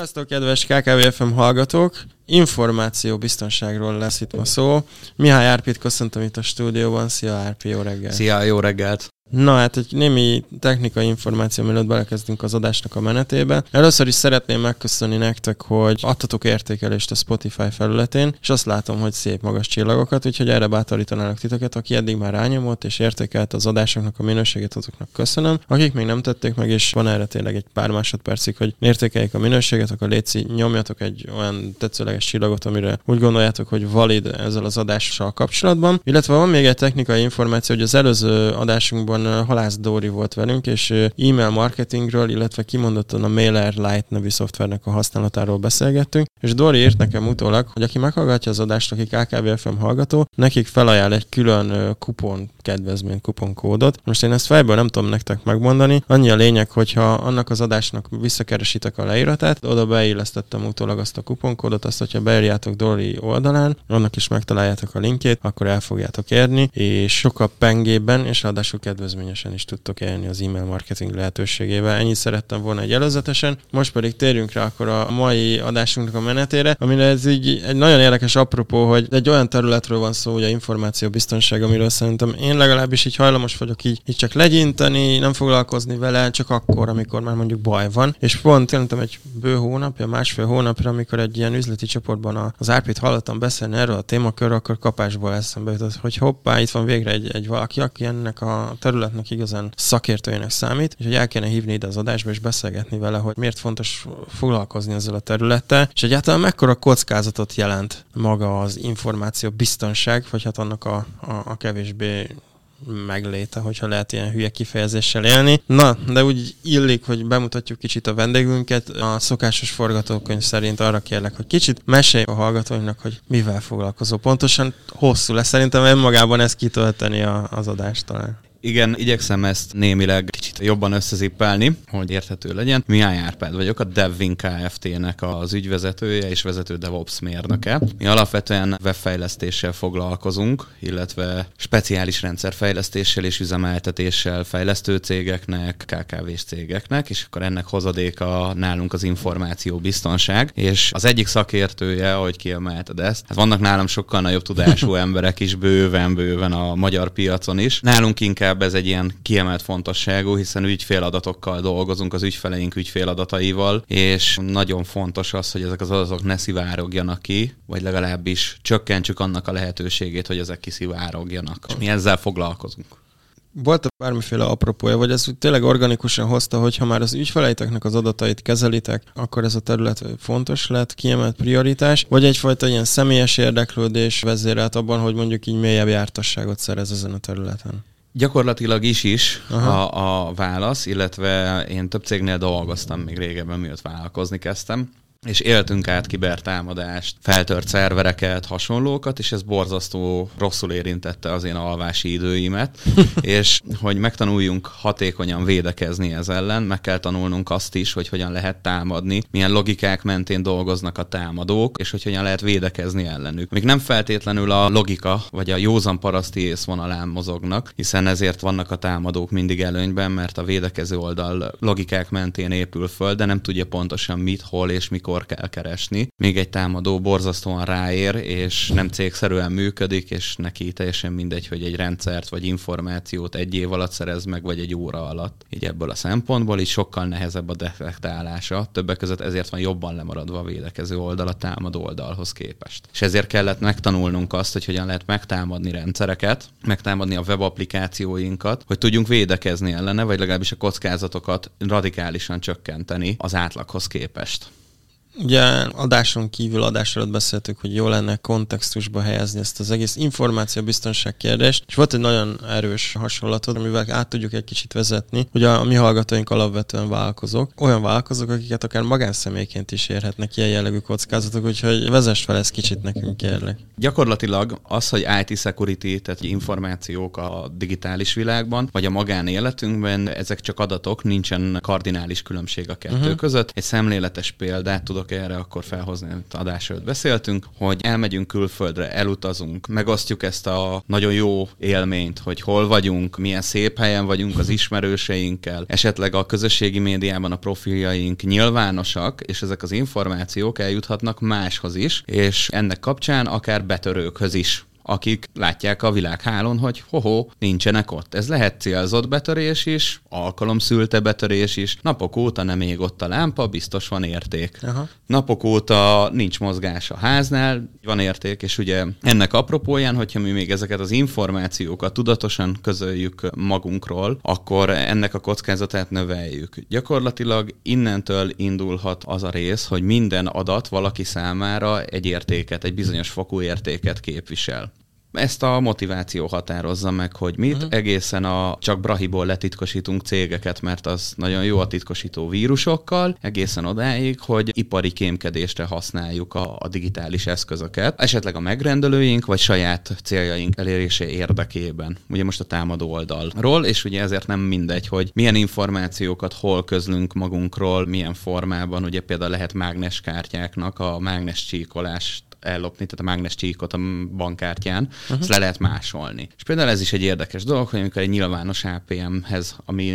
Sziasztok, kedves KKVFM hallgatók! Információ biztonságról lesz itt ma szó. Mihály Árpit köszöntöm itt a stúdióban. Szia Árpi, jó reggelt! Szia, jó reggelt! Na hát egy némi technikai információ, mielőtt belekezdünk az adásnak a menetébe. Először is szeretném megköszönni nektek, hogy adtatok értékelést a Spotify felületén, és azt látom, hogy szép magas csillagokat, úgyhogy erre bátorítanálok titeket, aki eddig már rányomott és értékelt az adásoknak a minőségét, azoknak köszönöm. Akik még nem tették meg, és van erre tényleg egy pár másodpercig, hogy értékeljék a minőséget, akkor létszi, nyomjatok egy olyan tetszőleges csillagot, amire úgy gondoljátok, hogy valid ezzel az adással kapcsolatban. Illetve van még egy technikai információ, hogy az előző adásunkban adásban Halász Dóri volt velünk, és e-mail marketingről, illetve kimondottan a MailerLite nevű szoftvernek a használatáról beszélgettünk, és Dori írt nekem utólag, hogy aki meghallgatja az adást, aki KKVFM hallgató, nekik felajánl egy külön kupon kedvezmény, kuponkódot. Most én ezt fejből nem tudom nektek megmondani. Annyi a lényeg, hogyha annak az adásnak visszakeresitek a leíratát, oda beillesztettem utólag azt a kuponkódot, azt, hogyha beírjátok Dori oldalán, annak is megtaláljátok a linkét, akkor el fogjátok érni, és sokkal pengében, és ráadásul kedvezmény kedvezményesen is tudtok élni az e-mail marketing lehetőségével. Ennyit szerettem volna egy előzetesen. Most pedig térjünk rá akkor a mai adásunknak a menetére, amire ez így egy nagyon érdekes apropó, hogy egy olyan területről van szó, hogy a információ biztonság, amiről szerintem én legalábbis így hajlamos vagyok így, így csak legyinteni, nem foglalkozni vele, csak akkor, amikor már mondjuk baj van. És pont jelentem egy bő hónapja, másfél hónapra, amikor egy ilyen üzleti csoportban az Árpit hallottam beszélni erről a témakörről, akkor kapásból eszembe jutott, hogy hoppá, itt van végre egy, egy valaki, aki ennek a terület területnek igazán szakértőjének számít, és hogy el kéne hívni ide az adásba és beszélgetni vele, hogy miért fontos foglalkozni ezzel a területtel, és egyáltalán mekkora kockázatot jelent maga az információ biztonság, vagy hát annak a, a, a kevésbé megléte, hogyha lehet ilyen hülye kifejezéssel élni. Na, de úgy illik, hogy bemutatjuk kicsit a vendégünket. A szokásos forgatókönyv szerint arra kérlek, hogy kicsit mesélj a hallgatóinknak, hogy mivel foglalkozó. Pontosan hosszú lesz, szerintem önmagában ez kitölteni a, az adást talán. Igen, igyekszem ezt némileg jobban összezippelni, hogy érthető legyen. Mihály Árpád vagyok, a DevWin Kft-nek az ügyvezetője és vezető DevOps mérnöke. Mi alapvetően webfejlesztéssel foglalkozunk, illetve speciális rendszerfejlesztéssel és üzemeltetéssel fejlesztő cégeknek, KKV-s cégeknek, és akkor ennek hozadéka nálunk az információ biztonság, és az egyik szakértője, ahogy kiemelted ezt, hát vannak nálam sokkal nagyobb tudású emberek is bőven-bőven a magyar piacon is. Nálunk inkább inkább ez egy ilyen kiemelt fontosságú, hiszen ügyféladatokkal dolgozunk, az ügyfeleink ügyféladataival, és nagyon fontos az, hogy ezek az adatok ne szivárogjanak ki, vagy legalábbis csökkentsük annak a lehetőségét, hogy ezek kiszivárogjanak. És mi ezzel foglalkozunk. Volt bármiféle apropója, vagy ez tényleg organikusan hozta, hogy ha már az ügyfeleiteknek az adatait kezelitek, akkor ez a terület fontos lett, kiemelt prioritás, vagy egyfajta ilyen személyes érdeklődés vezérelt abban, hogy mondjuk így mélyebb jártasságot szerez ezen a területen? Gyakorlatilag is is a, a válasz, illetve én több cégnél dolgoztam még régebben, miatt vállalkozni kezdtem és éltünk át kibertámadást, feltört szervereket, hasonlókat, és ez borzasztó rosszul érintette az én alvási időimet, és hogy megtanuljunk hatékonyan védekezni ez ellen, meg kell tanulnunk azt is, hogy hogyan lehet támadni, milyen logikák mentén dolgoznak a támadók, és hogy hogyan lehet védekezni ellenük. Még nem feltétlenül a logika, vagy a józan paraszti észvonalán mozognak, hiszen ezért vannak a támadók mindig előnyben, mert a védekező oldal logikák mentén épül föl, de nem tudja pontosan mit, hol és mikor mikor kell keresni. Még egy támadó borzasztóan ráér, és nem cégszerűen működik, és neki teljesen mindegy, hogy egy rendszert vagy információt egy év alatt szerez meg, vagy egy óra alatt. Így ebből a szempontból is sokkal nehezebb a defektálása. Többek között ezért van jobban lemaradva a védekező oldal a támadó oldalhoz képest. És ezért kellett megtanulnunk azt, hogy hogyan lehet megtámadni rendszereket, megtámadni a webapplikációinkat, hogy tudjunk védekezni ellene, vagy legalábbis a kockázatokat radikálisan csökkenteni az átlaghoz képest. Ugye adáson kívül adás előtt beszéltük, hogy jó lenne kontextusba helyezni ezt az egész információbiztonság kérdést, és volt egy nagyon erős hasonlatod, amivel át tudjuk egy kicsit vezetni, hogy a, a mi hallgatóink alapvetően vállalkozók, olyan vállalkozók, akiket akár magánszemélyként is érhetnek ilyen jellegű kockázatok, úgyhogy vezess fel ezt kicsit nekünk, kérlek. Gyakorlatilag az, hogy IT security, tehát információk a digitális világban, vagy a magánéletünkben, ezek csak adatok, nincsen kardinális különbség a kettő uh-huh. között. Egy szemléletes példát tudok tudok erre akkor felhozni, adás előtt beszéltünk, hogy elmegyünk külföldre, elutazunk, megosztjuk ezt a nagyon jó élményt, hogy hol vagyunk, milyen szép helyen vagyunk az ismerőseinkkel, esetleg a közösségi médiában a profiljaink nyilvánosak, és ezek az információk eljuthatnak máshoz is, és ennek kapcsán akár betörőkhöz is akik látják a világhálón, hogy hoho, nincsenek ott. Ez lehet célzott betörés is, alkalomszülte betörés is, napok óta nem ég ott a lámpa, biztos van érték. Aha. Napok óta nincs mozgás a háznál, van érték, és ugye ennek apropóján, hogyha mi még ezeket az információkat tudatosan közöljük magunkról, akkor ennek a kockázatát növeljük. Gyakorlatilag innentől indulhat az a rész, hogy minden adat valaki számára egy értéket, egy bizonyos fokú értéket képvisel. Ezt a motiváció határozza meg, hogy mit. Uh-huh. Egészen a csak Brahiból letitkosítunk cégeket, mert az nagyon jó a titkosító vírusokkal, egészen odáig, hogy ipari kémkedésre használjuk a, a digitális eszközöket, esetleg a megrendelőink vagy saját céljaink elérése érdekében. Ugye most a támadó oldalról, és ugye ezért nem mindegy, hogy milyen információkat hol közlünk magunkról, milyen formában, ugye például lehet mágneskártyáknak a mágnes csíkolást ellopni, tehát a mágnes csíkot a bankkártyán, uh-huh. ezt le lehet másolni. És például ez is egy érdekes dolog, hogy amikor egy nyilvános APM-hez, ami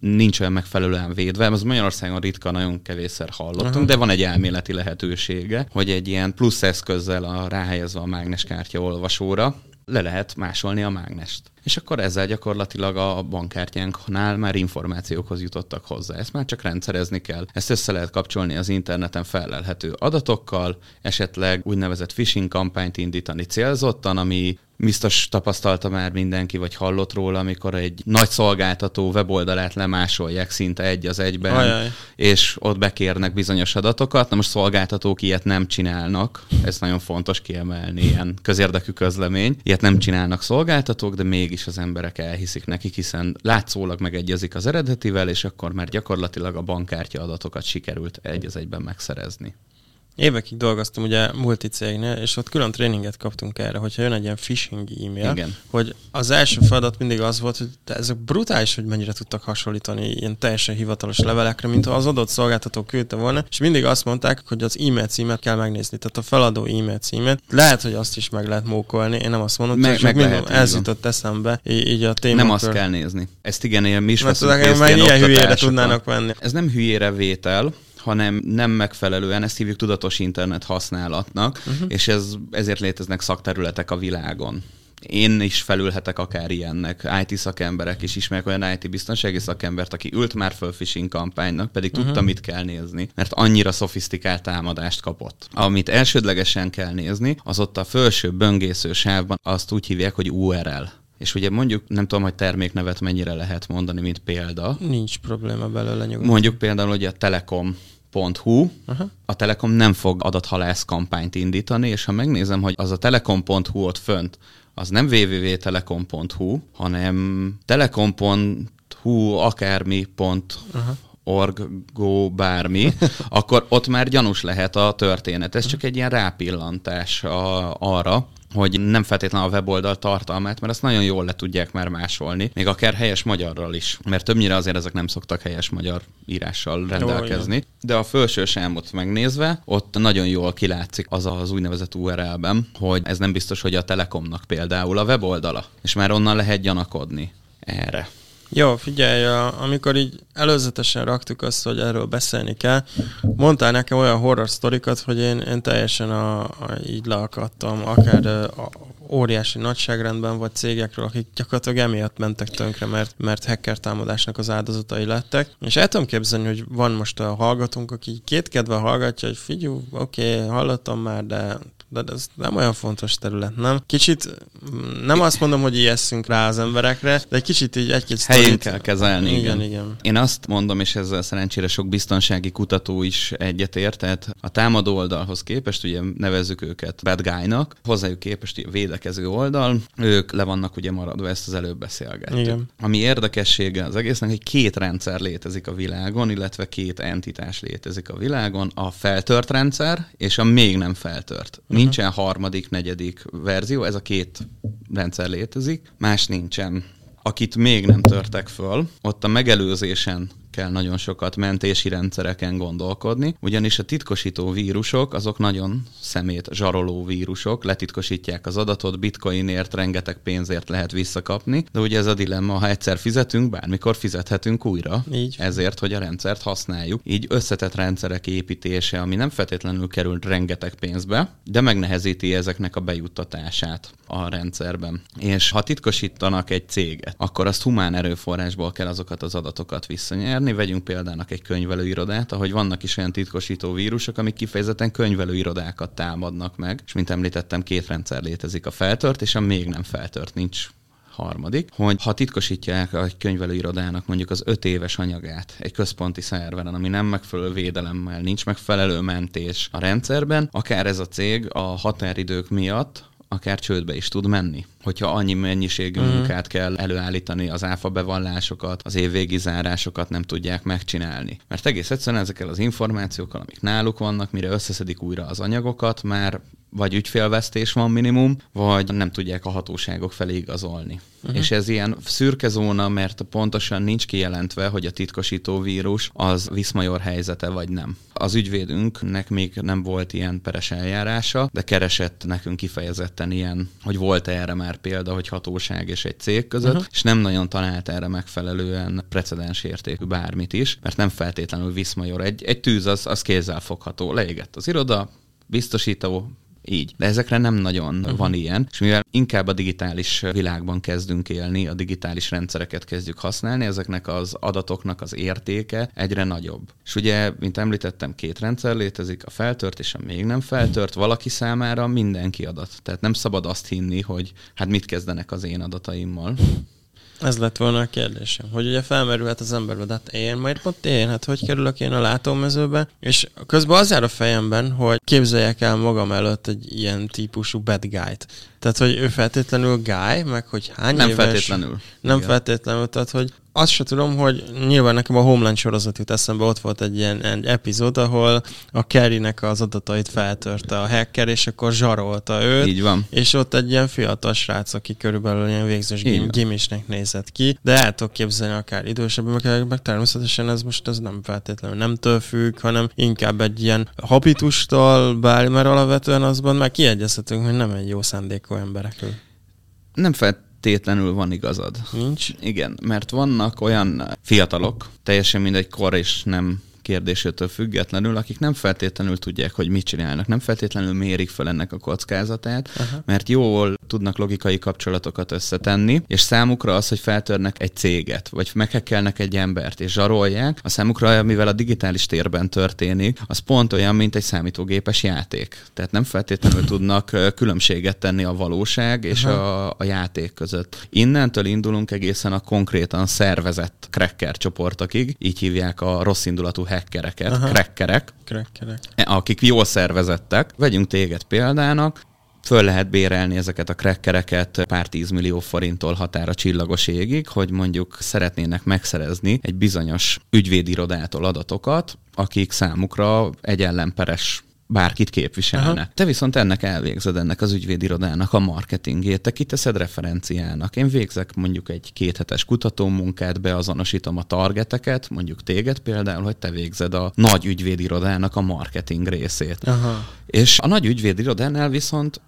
nincs olyan megfelelően védve, az Magyarországon ritka, nagyon kevésszer hallottunk, uh-huh. de van egy elméleti lehetősége, hogy egy ilyen plusz eszközzel a ráhelyezve a mágneskártya olvasóra, le lehet másolni a mágnest. És akkor ezzel gyakorlatilag a bankkártyánknál már információkhoz jutottak hozzá. Ezt már csak rendszerezni kell. Ezt össze lehet kapcsolni az interneten felelhető adatokkal, esetleg úgynevezett phishing kampányt indítani célzottan, ami biztos tapasztalta már mindenki, vagy hallott róla, amikor egy nagy szolgáltató weboldalát lemásolják szinte egy az egyben, Ajaj. és ott bekérnek bizonyos adatokat. Na most szolgáltatók ilyet nem csinálnak, ez nagyon fontos kiemelni, ilyen közérdekű közlemény. Ilyet nem csinálnak szolgáltatók, de mégis az emberek elhiszik nekik, hiszen látszólag megegyezik az eredetivel, és akkor már gyakorlatilag a bankkártya adatokat sikerült egy az egyben megszerezni. Évekig dolgoztam ugye multicégnél, és ott külön tréninget kaptunk erre, hogyha jön egy ilyen phishing e-mail, Igen. hogy az első feladat mindig az volt, hogy ezek brutális, hogy mennyire tudtak hasonlítani ilyen teljesen hivatalos levelekre, mint ha az adott szolgáltató küldte volna, és mindig azt mondták, hogy az e-mail címet kell megnézni, tehát a feladó e-mail címet. Lehet, hogy azt is meg lehet mókolni, én nem azt mondom, meg, meg lehet, ez jutott eszembe, így, így a témakör. Nem azt kell nézni. Ezt igen, ilyen mi is Mert tudják, ilyen, ilyen hülyére tudnának venni. Ez nem hülyére vétel, hanem nem megfelelően, ezt hívjuk tudatos internet használatnak, uh-huh. és ez, ezért léteznek szakterületek a világon én is felülhetek akár ilyennek. IT szakemberek is ismerek olyan IT biztonsági szakembert, aki ült már föl phishing kampánynak, pedig uh-huh. tudta, mit kell nézni, mert annyira szofisztikált támadást kapott. Amit elsődlegesen kell nézni, az ott a felső böngésző sávban azt úgy hívják, hogy URL. És ugye mondjuk, nem tudom, hogy terméknevet mennyire lehet mondani, mint példa. Nincs probléma belőle nyugodtan. Mondjuk például, hogy a Telekom Telekom.hu, a Telekom nem fog adathalász kampányt indítani, és ha megnézem, hogy az a telekom.hu ott fönt, az nem www.telekom.hu, hanem telekom.hu akármi. Org, go, bármi, akkor ott már gyanús lehet a történet. Ez csak egy ilyen rápillantás a, arra, hogy nem feltétlenül a weboldal tartalmát, mert azt nagyon jól le tudják már másolni, még akár helyes magyarral is, mert többnyire azért ezek nem szoktak helyes magyar írással rendelkezni. Jó, De a felső sámot megnézve, ott nagyon jól kilátszik az az úgynevezett URL-ben, hogy ez nem biztos, hogy a Telekomnak például a weboldala, és már onnan lehet gyanakodni erre. Jó, figyelj, amikor így előzetesen raktuk azt, hogy erről beszélni kell, mondtál nekem olyan horror sztorikat, hogy én, én teljesen a, a, így leakadtam, akár a, óriási nagyságrendben, vagy cégekről, akik gyakorlatilag emiatt mentek tönkre, mert, mert hacker támadásnak az áldozatai lettek. És el tudom képzelni, hogy van most a hallgatónk, aki kétkedve hallgatja, hogy figyú, oké, okay, hallottam már, de de ez nem olyan fontos terület, nem? Kicsit nem azt mondom, hogy ijesszünk rá az emberekre, de egy kicsit így egy-két Helyén kell kezelni. Igen, igen, igen. Én azt mondom, és ezzel szerencsére sok biztonsági kutató is egyetért, tehát a támadó oldalhoz képest, ugye nevezzük őket bad guy-nak, hozzájuk képest a védekező oldal, ők le vannak ugye maradva, ezt az előbb beszélgettük. Igen. Ami érdekessége az egésznek, hogy két rendszer létezik a világon, illetve két entitás létezik a világon, a feltört rendszer és a még nem feltört. Uh-huh Nincsen harmadik, negyedik verzió, ez a két rendszer létezik, más nincsen. Akit még nem törtek föl, ott a megelőzésen kell nagyon sokat mentési rendszereken gondolkodni, ugyanis a titkosító vírusok azok nagyon szemét zsaroló vírusok, letitkosítják az adatot, bitcoinért, rengeteg pénzért lehet visszakapni, de ugye ez a dilemma, ha egyszer fizetünk, bármikor fizethetünk újra, Így. ezért, hogy a rendszert használjuk. Így összetett rendszerek építése, ami nem feltétlenül kerül rengeteg pénzbe, de megnehezíti ezeknek a bejuttatását a rendszerben. És ha titkosítanak egy céget, akkor azt humán erőforrásból kell azokat az adatokat visszanyerni. Vegyünk példának egy könyvelőirodát, ahogy vannak is olyan titkosító vírusok, amik kifejezetten könyvelőirodákat támadnak meg, és mint említettem, két rendszer létezik, a feltört és a még nem feltört, nincs harmadik, hogy ha titkosítják a könyvelőirodának mondjuk az öt éves anyagát egy központi szerveren, ami nem megfelelő védelemmel, nincs megfelelő mentés a rendszerben, akár ez a cég a határidők miatt akár csődbe is tud menni. Hogyha annyi mennyiségű mm. munkát kell előállítani, az áfa bevallásokat, az évvégi zárásokat nem tudják megcsinálni. Mert egész egyszerűen ezekkel az információkkal, amik náluk vannak, mire összeszedik újra az anyagokat, már vagy ügyfélvesztés van minimum, vagy nem tudják a hatóságok felé igazolni. Uh-huh. És ez ilyen szürke zóna, mert pontosan nincs kijelentve, hogy a titkosító vírus az viszmajor helyzete vagy nem. Az ügyvédünknek még nem volt ilyen peres eljárása, de keresett nekünk kifejezetten ilyen, hogy volt erre már példa, hogy hatóság és egy cég között, uh-huh. és nem nagyon talált erre megfelelően precedens értékű bármit is, mert nem feltétlenül viszmajor. Egy, egy tűz az, az kézzel fogható. Leégett az iroda, biztosító így. De ezekre nem nagyon uh-huh. van ilyen, és mivel inkább a digitális világban kezdünk élni, a digitális rendszereket kezdjük használni, ezeknek az adatoknak az értéke egyre nagyobb. És ugye, mint említettem, két rendszer létezik, a feltört és a még nem feltört, valaki számára mindenki adat. Tehát nem szabad azt hinni, hogy hát mit kezdenek az én adataimmal. Ez lett volna a kérdésem, hogy ugye felmerülhet az emberbe, de hát én majd pont én, hát hogy kerülök én a látómezőbe, és közben az jár a fejemben, hogy képzeljek el magam előtt egy ilyen típusú bad guy-t. Tehát, hogy ő feltétlenül guy, meg hogy hány Nem éves, feltétlenül. Nem Igen. feltétlenül, tehát, hogy azt se tudom, hogy nyilván nekem a Homeland sorozat jut eszembe, ott volt egy ilyen egy epizód, ahol a Kerrynek az adatait feltörte a hacker, és akkor zsarolta őt. Így van. És ott egy ilyen fiatal srác, aki körülbelül ilyen végzős gimisnek nézett ki, de el tudok képzelni akár idősebb meg, meg természetesen ez most ez nem feltétlenül nemtől függ, hanem inkább egy ilyen habitustól, bár, mert alapvetően azban már kiegyezhetünk, hogy nem egy jó szándékú emberek. Nem felt feltétlenül van igazad. Nincs? Igen, mert vannak olyan fiatalok, teljesen mindegy kor és nem kérdésétől függetlenül, akik nem feltétlenül tudják, hogy mit csinálnak, nem feltétlenül mérik fel ennek a kockázatát, Aha. mert jól tudnak logikai kapcsolatokat összetenni, és számukra az, hogy feltörnek egy céget, vagy meghekkelnek egy embert, és zsarolják, a számukra, mivel a digitális térben történik, az pont olyan, mint egy számítógépes játék. Tehát nem feltétlenül tudnak különbséget tenni a valóság és a, a játék között. Innentől indulunk egészen a konkrétan szervezett cracker csoportokig, így hívják a rossz indulatú hackereket, Aha. crackerek, crackerek, akik jól szervezettek. Vegyünk téged példának, föl lehet bérelni ezeket a crackereket pár tízmillió forinttól határa csillagos égig, hogy mondjuk szeretnének megszerezni egy bizonyos ügyvédirodától adatokat, akik számukra egy ellenperes bárkit képviselne. Aha. Te viszont ennek elvégzed ennek az ügyvédirodának a marketingét, te kiteszed referenciának. Én végzek mondjuk egy kéthetes kutatómunkát, beazonosítom a targeteket, mondjuk téged például, hogy te végzed a nagy ügyvédirodának a marketing részét. Aha. És a nagy ügyvédirodánál viszont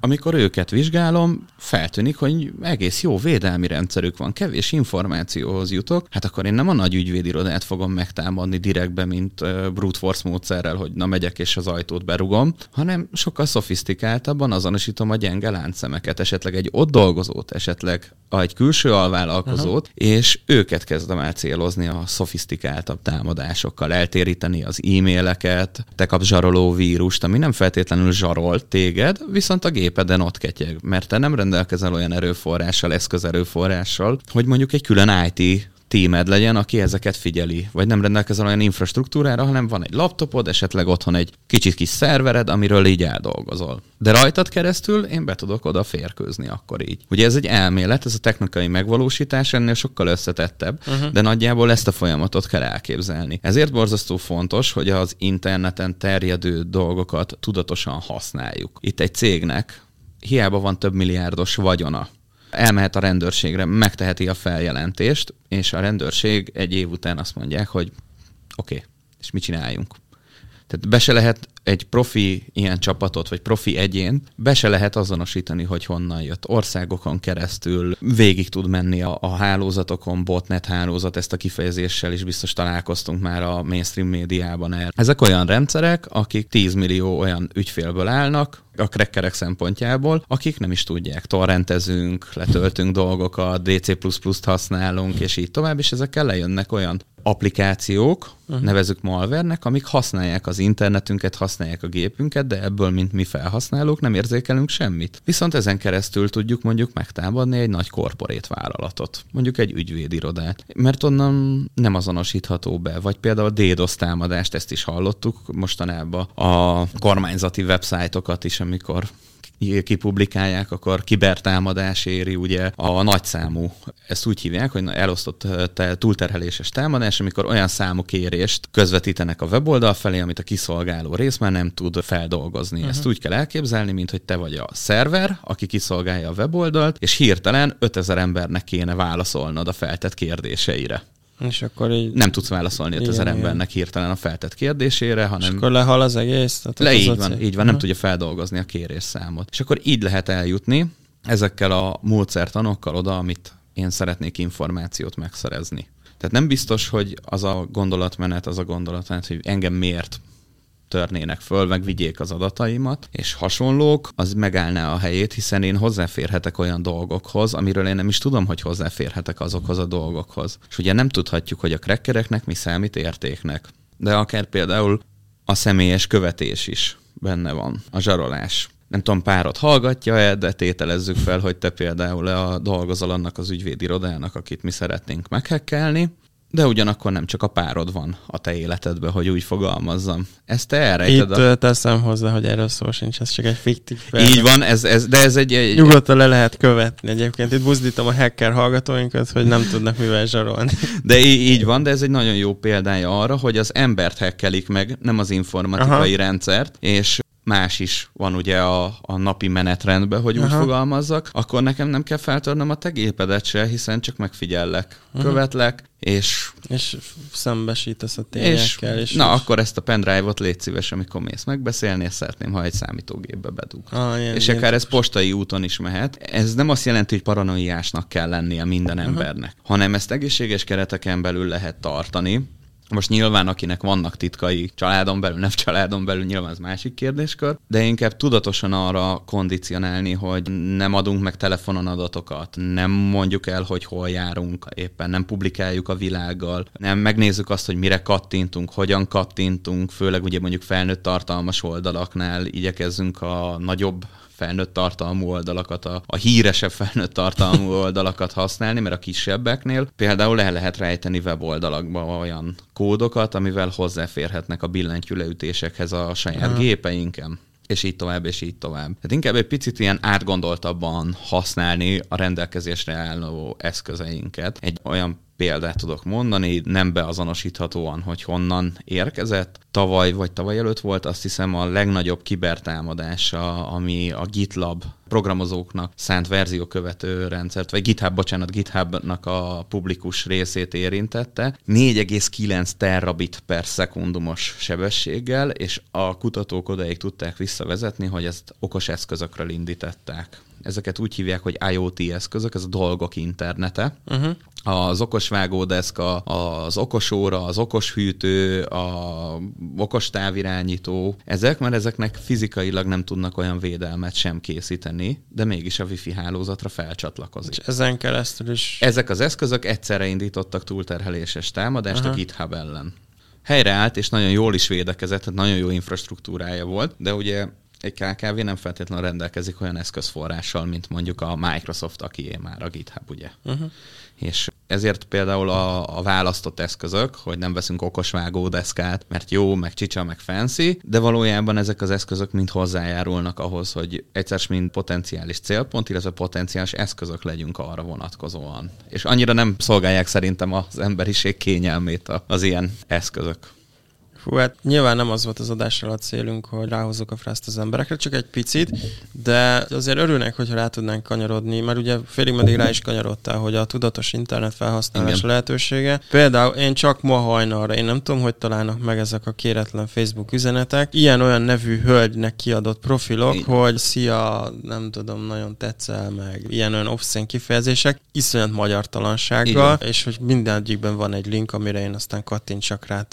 amikor őket vizsgálom, feltűnik, hogy egész jó védelmi rendszerük van, kevés információhoz jutok, hát akkor én nem a nagy ügyvédirodát fogom megtámadni direktbe, mint brute force módszerrel, hogy na megyek és az ajtót berugom, hanem sokkal szofisztikáltabban azonosítom a gyenge láncszemeket, esetleg egy ott dolgozót, esetleg egy külső alvállalkozót, uh-huh. és őket kezdem el célozni a szofisztikáltabb támadásokkal, eltéríteni az e-maileket, te kapsz zsaroló vírust, ami nem feltétlenül zsarol téged, viszont a gép gépeden ott ketyeg, mert te nem rendelkezel olyan erőforrással, eszközerőforrással, hogy mondjuk egy külön IT tímed legyen, aki ezeket figyeli. Vagy nem rendelkezel olyan infrastruktúrára, hanem van egy laptopod, esetleg otthon egy kicsit kis szervered, amiről így eldolgozol. De rajtad keresztül én be tudok oda férkőzni akkor így. Ugye ez egy elmélet, ez a technikai megvalósítás ennél sokkal összetettebb, uh-huh. de nagyjából ezt a folyamatot kell elképzelni. Ezért borzasztó fontos, hogy az interneten terjedő dolgokat tudatosan használjuk. Itt egy cégnek hiába van több milliárdos vagyona, elmehet a rendőrségre, megteheti a feljelentést, és a rendőrség egy év után azt mondják, hogy oké, okay, és mit csináljunk? Tehát be se lehet egy profi ilyen csapatot, vagy profi egyént, be se lehet azonosítani, hogy honnan jött. Országokon keresztül végig tud menni a, a hálózatokon, botnet hálózat, ezt a kifejezéssel is biztos találkoztunk már a mainstream médiában el. Ezek olyan rendszerek, akik 10 millió olyan ügyfélből állnak, a krekkerek szempontjából, akik nem is tudják, torrentezünk, letöltünk dolgokat, DC++-t használunk, és így tovább, és ezekkel lejönnek olyan applikációk, uh-huh. nevezük malvernek, amik használják az internetünket, használják a gépünket, de ebből, mint mi felhasználók, nem érzékelünk semmit. Viszont ezen keresztül tudjuk mondjuk megtámadni egy nagy korporét vállalatot, mondjuk egy ügyvédirodát, mert onnan nem azonosítható be, vagy például a DDoS támadást, ezt is hallottuk mostanában, a kormányzati websájtokat is, amikor kipublikálják, akkor kibertámadás éri ugye a nagyszámú, ezt úgy hívják, hogy elosztott túlterheléses támadás, amikor olyan számú kérést közvetítenek a weboldal felé, amit a kiszolgáló rész már nem tud feldolgozni. Uh-huh. Ezt úgy kell elképzelni, mint hogy te vagy a szerver, aki kiszolgálja a weboldalt, és hirtelen 5000 embernek kéne válaszolnod a feltett kérdéseire. És akkor így... Nem tudsz válaszolni igen, ezer embernek hirtelen a feltett kérdésére, hanem... És akkor lehal az egész? Tehát Le, így van, így van, nem tudja feldolgozni a kérés számot. És akkor így lehet eljutni ezekkel a módszertanokkal oda, amit én szeretnék információt megszerezni. Tehát nem biztos, hogy az a gondolatmenet, az a gondolatmenet, hogy engem miért törnének föl, meg vigyék az adataimat, és hasonlók, az megállná a helyét, hiszen én hozzáférhetek olyan dolgokhoz, amiről én nem is tudom, hogy hozzáférhetek azokhoz a dolgokhoz. És ugye nem tudhatjuk, hogy a krekkereknek mi számít értéknek. De akár például a személyes követés is benne van, a zsarolás nem tudom, párod hallgatja-e, de tételezzük fel, hogy te például a dolgozol annak az ügyvédirodának, akit mi szeretnénk meghekkelni, de ugyanakkor nem csak a párod van a te életedben, hogy úgy fogalmazzam. Ezt te elrejted. Itt a... teszem hozzá, hogy erről szó sincs, ez csak egy fiktív Így van, ez, ez, de ez egy... egy... Nyugodtan le lehet követni egyébként. Itt buzdítom a hacker hallgatóinkat, hogy nem tudnak mivel zsarolni. De így, így van, de ez egy nagyon jó példája arra, hogy az embert hekkelik meg, nem az informatikai Aha. rendszert, és más is van ugye a, a napi menetrendben, hogy Aha. úgy fogalmazzak, akkor nekem nem kell feltörnöm a te gépedet se, hiszen csak megfigyellek, Aha. követlek, és... És szembesítesz a tényekkel. És, és na, és... akkor ezt a pendrive-ot légy szíves, amikor mész megbeszélni, és szeretném, ha egy számítógépbe bedug. Ah, ilyen, és ilyen akár ez postai úton is mehet. Ez nem azt jelenti, hogy paranoiásnak kell lennie minden Aha. embernek, hanem ezt egészséges kereteken belül lehet tartani, most nyilván, akinek vannak titkai családon belül, nem családon belül, nyilván az másik kérdéskör, de inkább tudatosan arra kondicionálni, hogy nem adunk meg telefonon adatokat, nem mondjuk el, hogy hol járunk éppen, nem publikáljuk a világgal, nem megnézzük azt, hogy mire kattintunk, hogyan kattintunk, főleg ugye mondjuk felnőtt tartalmas oldalaknál igyekezzünk a nagyobb felnőtt tartalmú oldalakat, a, a híresebb felnőtt tartalmú oldalakat használni, mert a kisebbeknél például el lehet rejteni weboldalakba olyan kódokat, amivel hozzáférhetnek a billentyűleütésekhez a saját Aha. gépeinken és így tovább, és így tovább. Tehát inkább egy picit ilyen átgondoltabban használni a rendelkezésre álló eszközeinket. Egy olyan példát tudok mondani, nem beazonosíthatóan, hogy honnan érkezett. Tavaly vagy tavaly előtt volt azt hiszem a legnagyobb kibertámadása, ami a GitLab programozóknak szánt verziókövető rendszert, vagy GitHub, bocsánat, GitHubnak a publikus részét érintette. 4,9 terabit per szekundumos sebességgel, és a kutatók odaig tudták visszavezetni, hogy ezt okos eszközökről indítetták ezeket úgy hívják, hogy IoT eszközök, ez a dolgok internete. Uh-huh. Az okos vágódeszka, az okos óra, az okos hűtő, a okos távirányító, ezek, mert ezeknek fizikailag nem tudnak olyan védelmet sem készíteni, de mégis a wifi hálózatra felcsatlakozik. És ezen keresztül is... Ezek az eszközök egyszerre indítottak túlterheléses támadást uh-huh. a GitHub ellen helyreállt, és nagyon jól is védekezett, tehát nagyon jó infrastruktúrája volt, de ugye egy KKV nem feltétlenül rendelkezik olyan eszközforrással, mint mondjuk a Microsoft, aki már a GitHub, ugye. Uh-huh. És ezért például a, a választott eszközök, hogy nem veszünk okos vágódeszkát, mert jó, meg csicsa, meg fancy, de valójában ezek az eszközök mind hozzájárulnak ahhoz, hogy egyszer mind potenciális célpont, illetve potenciális eszközök legyünk arra vonatkozóan. És annyira nem szolgálják szerintem az emberiség kényelmét az ilyen eszközök. Hú, hát nyilván nem az volt az adásra a célunk, hogy ráhozzuk a frászt az emberekre, csak egy picit, de azért örülnek, hogyha rá tudnánk kanyarodni, mert ugye félig meddig rá is kanyarodtál, hogy a tudatos internet felhasználás Igen. lehetősége. Például én csak ma hajnalra, én nem tudom, hogy találnak meg ezek a kéretlen Facebook üzenetek, ilyen-olyan nevű hölgynek kiadott profilok, Igen. hogy szia, nem tudom, nagyon tetszel, meg ilyen-olyan obszén kifejezések, iszonyat magyartalansággal, Igen. és hogy mindegyikben van egy link, amire én aztán kattintsak rá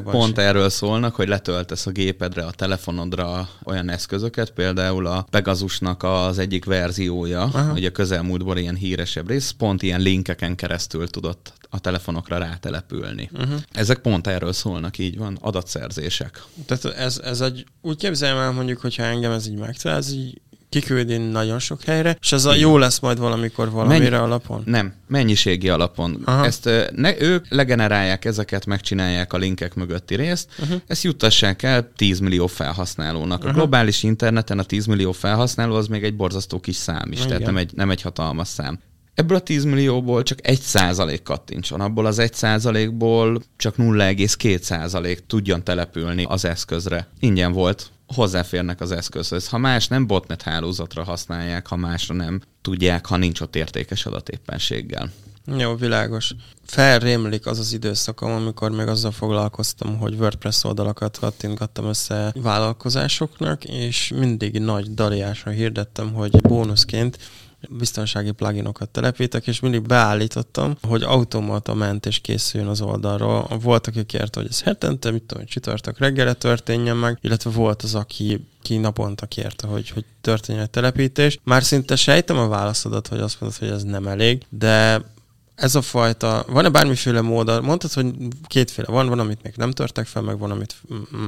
ezek pont erről szólnak, hogy letöltesz a gépedre, a telefonodra olyan eszközöket, például a Pegasusnak az egyik verziója, Aha. hogy a közelmúltból ilyen híresebb rész, pont ilyen linkeken keresztül tudott a telefonokra rátelepülni. Uh-huh. Ezek pont erről szólnak, így van, adatszerzések. Tehát ez, ez egy, úgy képzeljem el mondjuk, hogyha engem ez így megtalál, ez így kiküldi nagyon sok helyre, és ez a jó lesz majd valamikor valamire Mennyi... alapon? Nem, mennyiségi alapon. Aha. Ezt ne, ők legenerálják ezeket, megcsinálják a linkek mögötti részt, uh-huh. ezt juttassák el 10 millió felhasználónak. Uh-huh. A globális interneten a 10 millió felhasználó az még egy borzasztó kis szám is, Igen. tehát nem egy, nem egy hatalmas szám. Ebből a 10 millióból csak 1 százalék kattincson, abból az 1 százalékból csak 0,2 százalék tudjon települni az eszközre. Ingyen volt hozzáférnek az eszközhöz. Ha más nem botnet hálózatra használják, ha másra nem tudják, ha nincs ott értékes adatéppenséggel. Jó, világos. Felrémlik az az időszakom, amikor még azzal foglalkoztam, hogy WordPress oldalakat kattintgattam össze vállalkozásoknak, és mindig nagy daliásra hirdettem, hogy bónuszként biztonsági pluginokat telepítek, és mindig beállítottam, hogy automata mentés készüljön az oldalról. Volt, aki kérte, hogy ez hetente, mit tudom, csütörtök reggele történjen meg, illetve volt az, aki ki naponta kérte, hogy, hogy történjen egy telepítés. Már szinte sejtem a válaszodat, hogy azt mondod, hogy ez nem elég, de ez a fajta, van-e bármiféle mód, mondtad, hogy kétféle van, van, amit még nem törtek fel, meg van, amit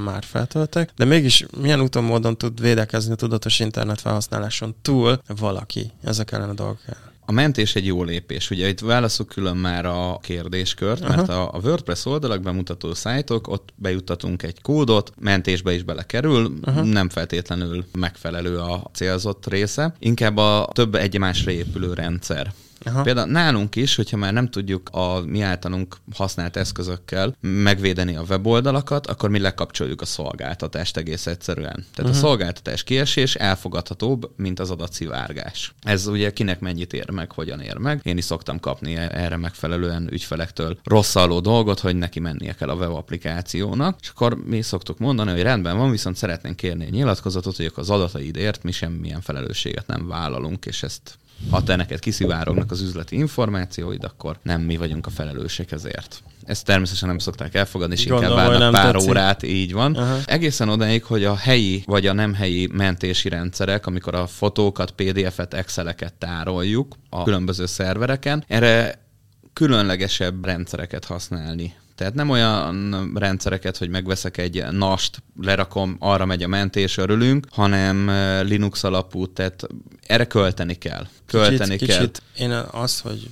már feltöltek, de mégis milyen úton módon tud védekezni a tudatos internet felhasználáson túl valaki ezek ellen a dolgok ellen? A mentés egy jó lépés. Ugye itt válaszok külön már a kérdéskört, Aha. mert a, a WordPress oldalak bemutató szájtok, ott bejuttatunk egy kódot, mentésbe is belekerül, Aha. nem feltétlenül megfelelő a célzott része, inkább a több egymásra épülő rendszer. Aha. Például nálunk is, hogyha már nem tudjuk a mi általunk használt eszközökkel megvédeni a weboldalakat, akkor mi lekapcsoljuk a szolgáltatást egész egyszerűen. Tehát uh-huh. a mhm. szolgáltatás kiesés elfogadhatóbb, mint az adatszivárgás. Ez ugye kinek mennyit ér meg, hogyan ér meg. Én is szoktam kapni erre megfelelően ügyfelektől rosszalló dolgot, hogy neki mennie kell a web applikációnak, és akkor mi szoktuk mondani, hogy rendben van, viszont szeretnénk kérni egy nyilatkozatot, hogy az adataidért mi semmilyen felelősséget nem vállalunk, és ezt ha te neked kiszivárognak az üzleti információid, akkor nem mi vagyunk a felelősek ezért. Ezt természetesen nem szokták elfogadni, és Gondolom, inkább várnak pár tetszik. órát, így van. Aha. Egészen odáig, hogy a helyi vagy a nem helyi mentési rendszerek, amikor a fotókat, PDF-et, Exceleket tároljuk a különböző szervereken, erre különlegesebb rendszereket használni tehát nem olyan rendszereket, hogy megveszek egy nast, lerakom, arra megy a mentés, örülünk, hanem Linux alapú, tehát erre költeni kell. Költeni kicsit, kell. Kicsit én az, hogy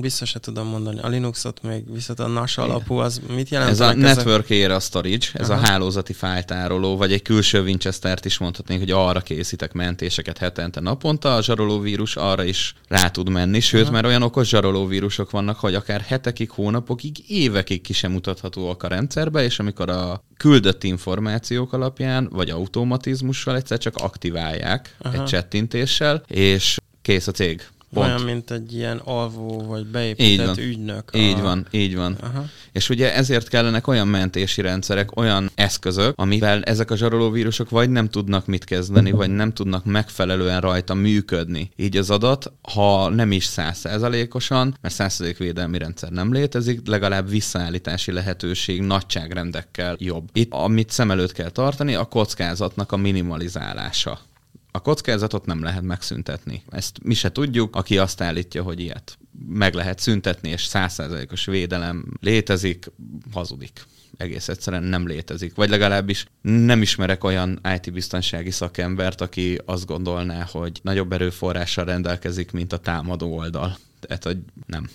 Biztos se tudom mondani. A Linuxot még viszont a NAS alapú, az mit jelent? Ez a Network Era Storage, ez Aha. a hálózati fájtároló, vagy egy külső Winchester-t is mondhatnénk, hogy arra készítek mentéseket hetente, naponta. A zsarolóvírus arra is rá tud menni, sőt, Aha. mert olyan okos zsarolóvírusok vannak, hogy akár hetekig, hónapokig, évekig ki sem mutathatóak a rendszerbe, és amikor a küldött információk alapján, vagy automatizmussal egyszer csak aktiválják Aha. egy csettintéssel, és kész a cég. Pont. Olyan, mint egy ilyen alvó vagy beépített így van. ügynök. Így a... van, így van. Aha. És ugye ezért kellenek olyan mentési rendszerek, olyan eszközök, amivel ezek a zsarolóvírusok vagy nem tudnak mit kezdeni, vagy nem tudnak megfelelően rajta működni. Így az adat, ha nem is százszerzalékosan, mert százszerzalék védelmi rendszer nem létezik, legalább visszaállítási lehetőség nagyságrendekkel jobb. Itt, amit szem előtt kell tartani, a kockázatnak a minimalizálása. A kockázatot nem lehet megszüntetni. Ezt mi se tudjuk, aki azt állítja, hogy ilyet meg lehet szüntetni, és százszerzalékos védelem létezik, hazudik egész egyszerűen nem létezik. Vagy legalábbis nem ismerek olyan IT-biztonsági szakembert, aki azt gondolná, hogy nagyobb erőforrással rendelkezik, mint a támadó oldal. Tehát, hogy nem.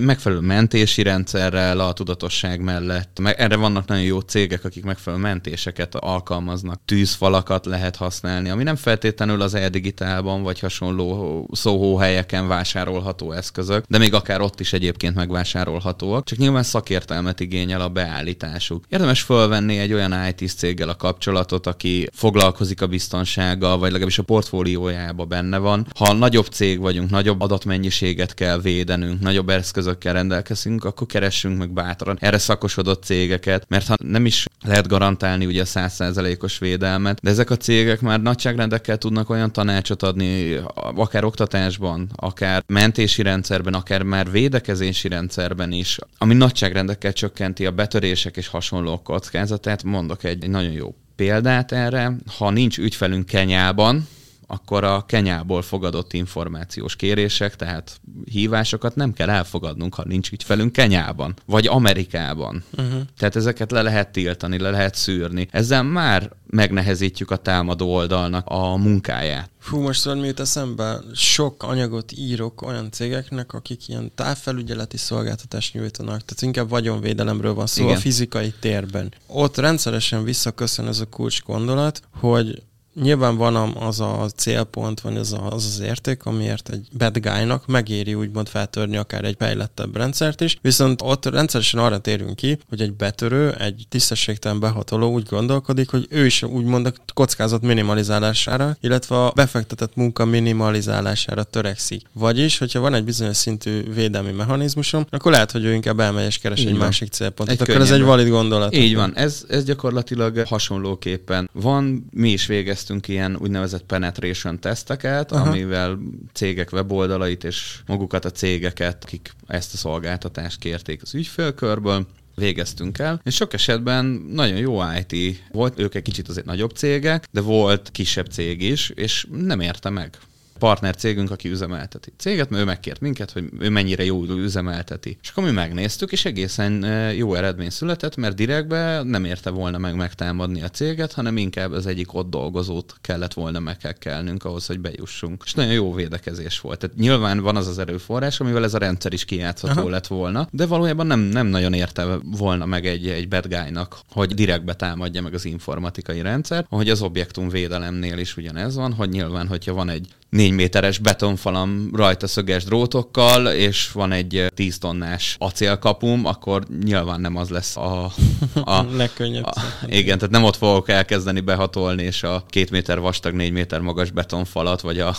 Megfelelő mentési rendszerrel a tudatosság mellett. Erre vannak nagyon jó cégek, akik megfelelő mentéseket alkalmaznak. Tűzfalakat lehet használni, ami nem feltétlenül az e-digitálban vagy hasonló szóhóhelyeken vásárolható eszközök, de még akár ott is egyébként megvásárolhatóak, csak nyilván szakértelmet igényel a beállításuk. Érdemes fölvenni egy olyan IT céggel a kapcsolatot, aki foglalkozik a biztonsággal, vagy legalábbis a portfóliójában benne van. Ha nagyobb cég vagyunk, nagyobb adatmennyiséget kell védenünk, nagyobb eszközökkel rendelkezünk, akkor keressünk meg bátran erre szakosodott cégeket, mert ha nem is lehet garantálni ugye a százszázalékos védelmet, de ezek a cégek már nagyságrendekkel tudnak olyan tanácsot adni, akár oktatásban, akár mentési rendszerben, akár már védekezési rendszerben is, ami nagyságrendekkel csökkenti a betörések és hasonló kockázatát. Mondok egy, egy nagyon jó példát erre. Ha nincs ügyfelünk Kenyában, akkor a Kenyából fogadott információs kérések, tehát hívásokat nem kell elfogadnunk, ha nincs ügyfelünk Kenyában, vagy Amerikában. Uh-huh. Tehát ezeket le lehet tiltani, le lehet szűrni. Ezzel már megnehezítjük a támadó oldalnak a munkáját. Fú, most szóval miért eszembe, sok anyagot írok olyan cégeknek, akik ilyen távfelügyeleti szolgáltatást nyújtanak, tehát inkább vagyonvédelemről van szó Igen. a fizikai térben. Ott rendszeresen visszaköszön ez a kulcs gondolat, hogy nyilván van az a célpont, vagy az, a, az az érték, amiért egy bad guy-nak megéri úgymond feltörni akár egy fejlettebb rendszert is, viszont ott rendszeresen arra térünk ki, hogy egy betörő, egy tisztességtelen behatoló úgy gondolkodik, hogy ő is úgymond a kockázat minimalizálására, illetve a befektetett munka minimalizálására törekszik. Vagyis, hogyha van egy bizonyos szintű védelmi mechanizmusom, akkor lehet, hogy ő inkább elmegy és keres egy van. másik célpontot. Egy akkor ez egy valid gondolat. Így van, ez, ez gyakorlatilag hasonlóképpen van, mi is végeztünk végeztünk ilyen úgynevezett penetration teszteket, Aha. amivel cégek weboldalait és magukat a cégeket, akik ezt a szolgáltatást kérték az ügyfélkörből, végeztünk el, és sok esetben nagyon jó IT volt, ők egy kicsit azért nagyobb cégek, de volt kisebb cég is, és nem érte meg partner cégünk, aki üzemelteti céget, mert ő megkért minket, hogy ő mennyire jó üzemelteti. És akkor mi megnéztük, és egészen jó eredmény született, mert direktbe nem érte volna meg megtámadni a céget, hanem inkább az egyik ott dolgozót kellett volna meghekkelnünk ahhoz, hogy bejussunk. És nagyon jó védekezés volt. Tehát nyilván van az az erőforrás, amivel ez a rendszer is kijátszható Aha. lett volna, de valójában nem, nem nagyon érte volna meg egy, egy bad guy-nak, hogy direktbe támadja meg az informatikai rendszer, ahogy az objektum védelemnél is ugyanez van, hogy nyilván, hogyha van egy négy méteres betonfalam rajta szöges drótokkal, és van egy 10 tonnás acélkapum, akkor nyilván nem az lesz a... a Legkönnyebb. A, igen, tehát nem ott fogok elkezdeni behatolni, és a két méter vastag, négy méter magas betonfalat, vagy a,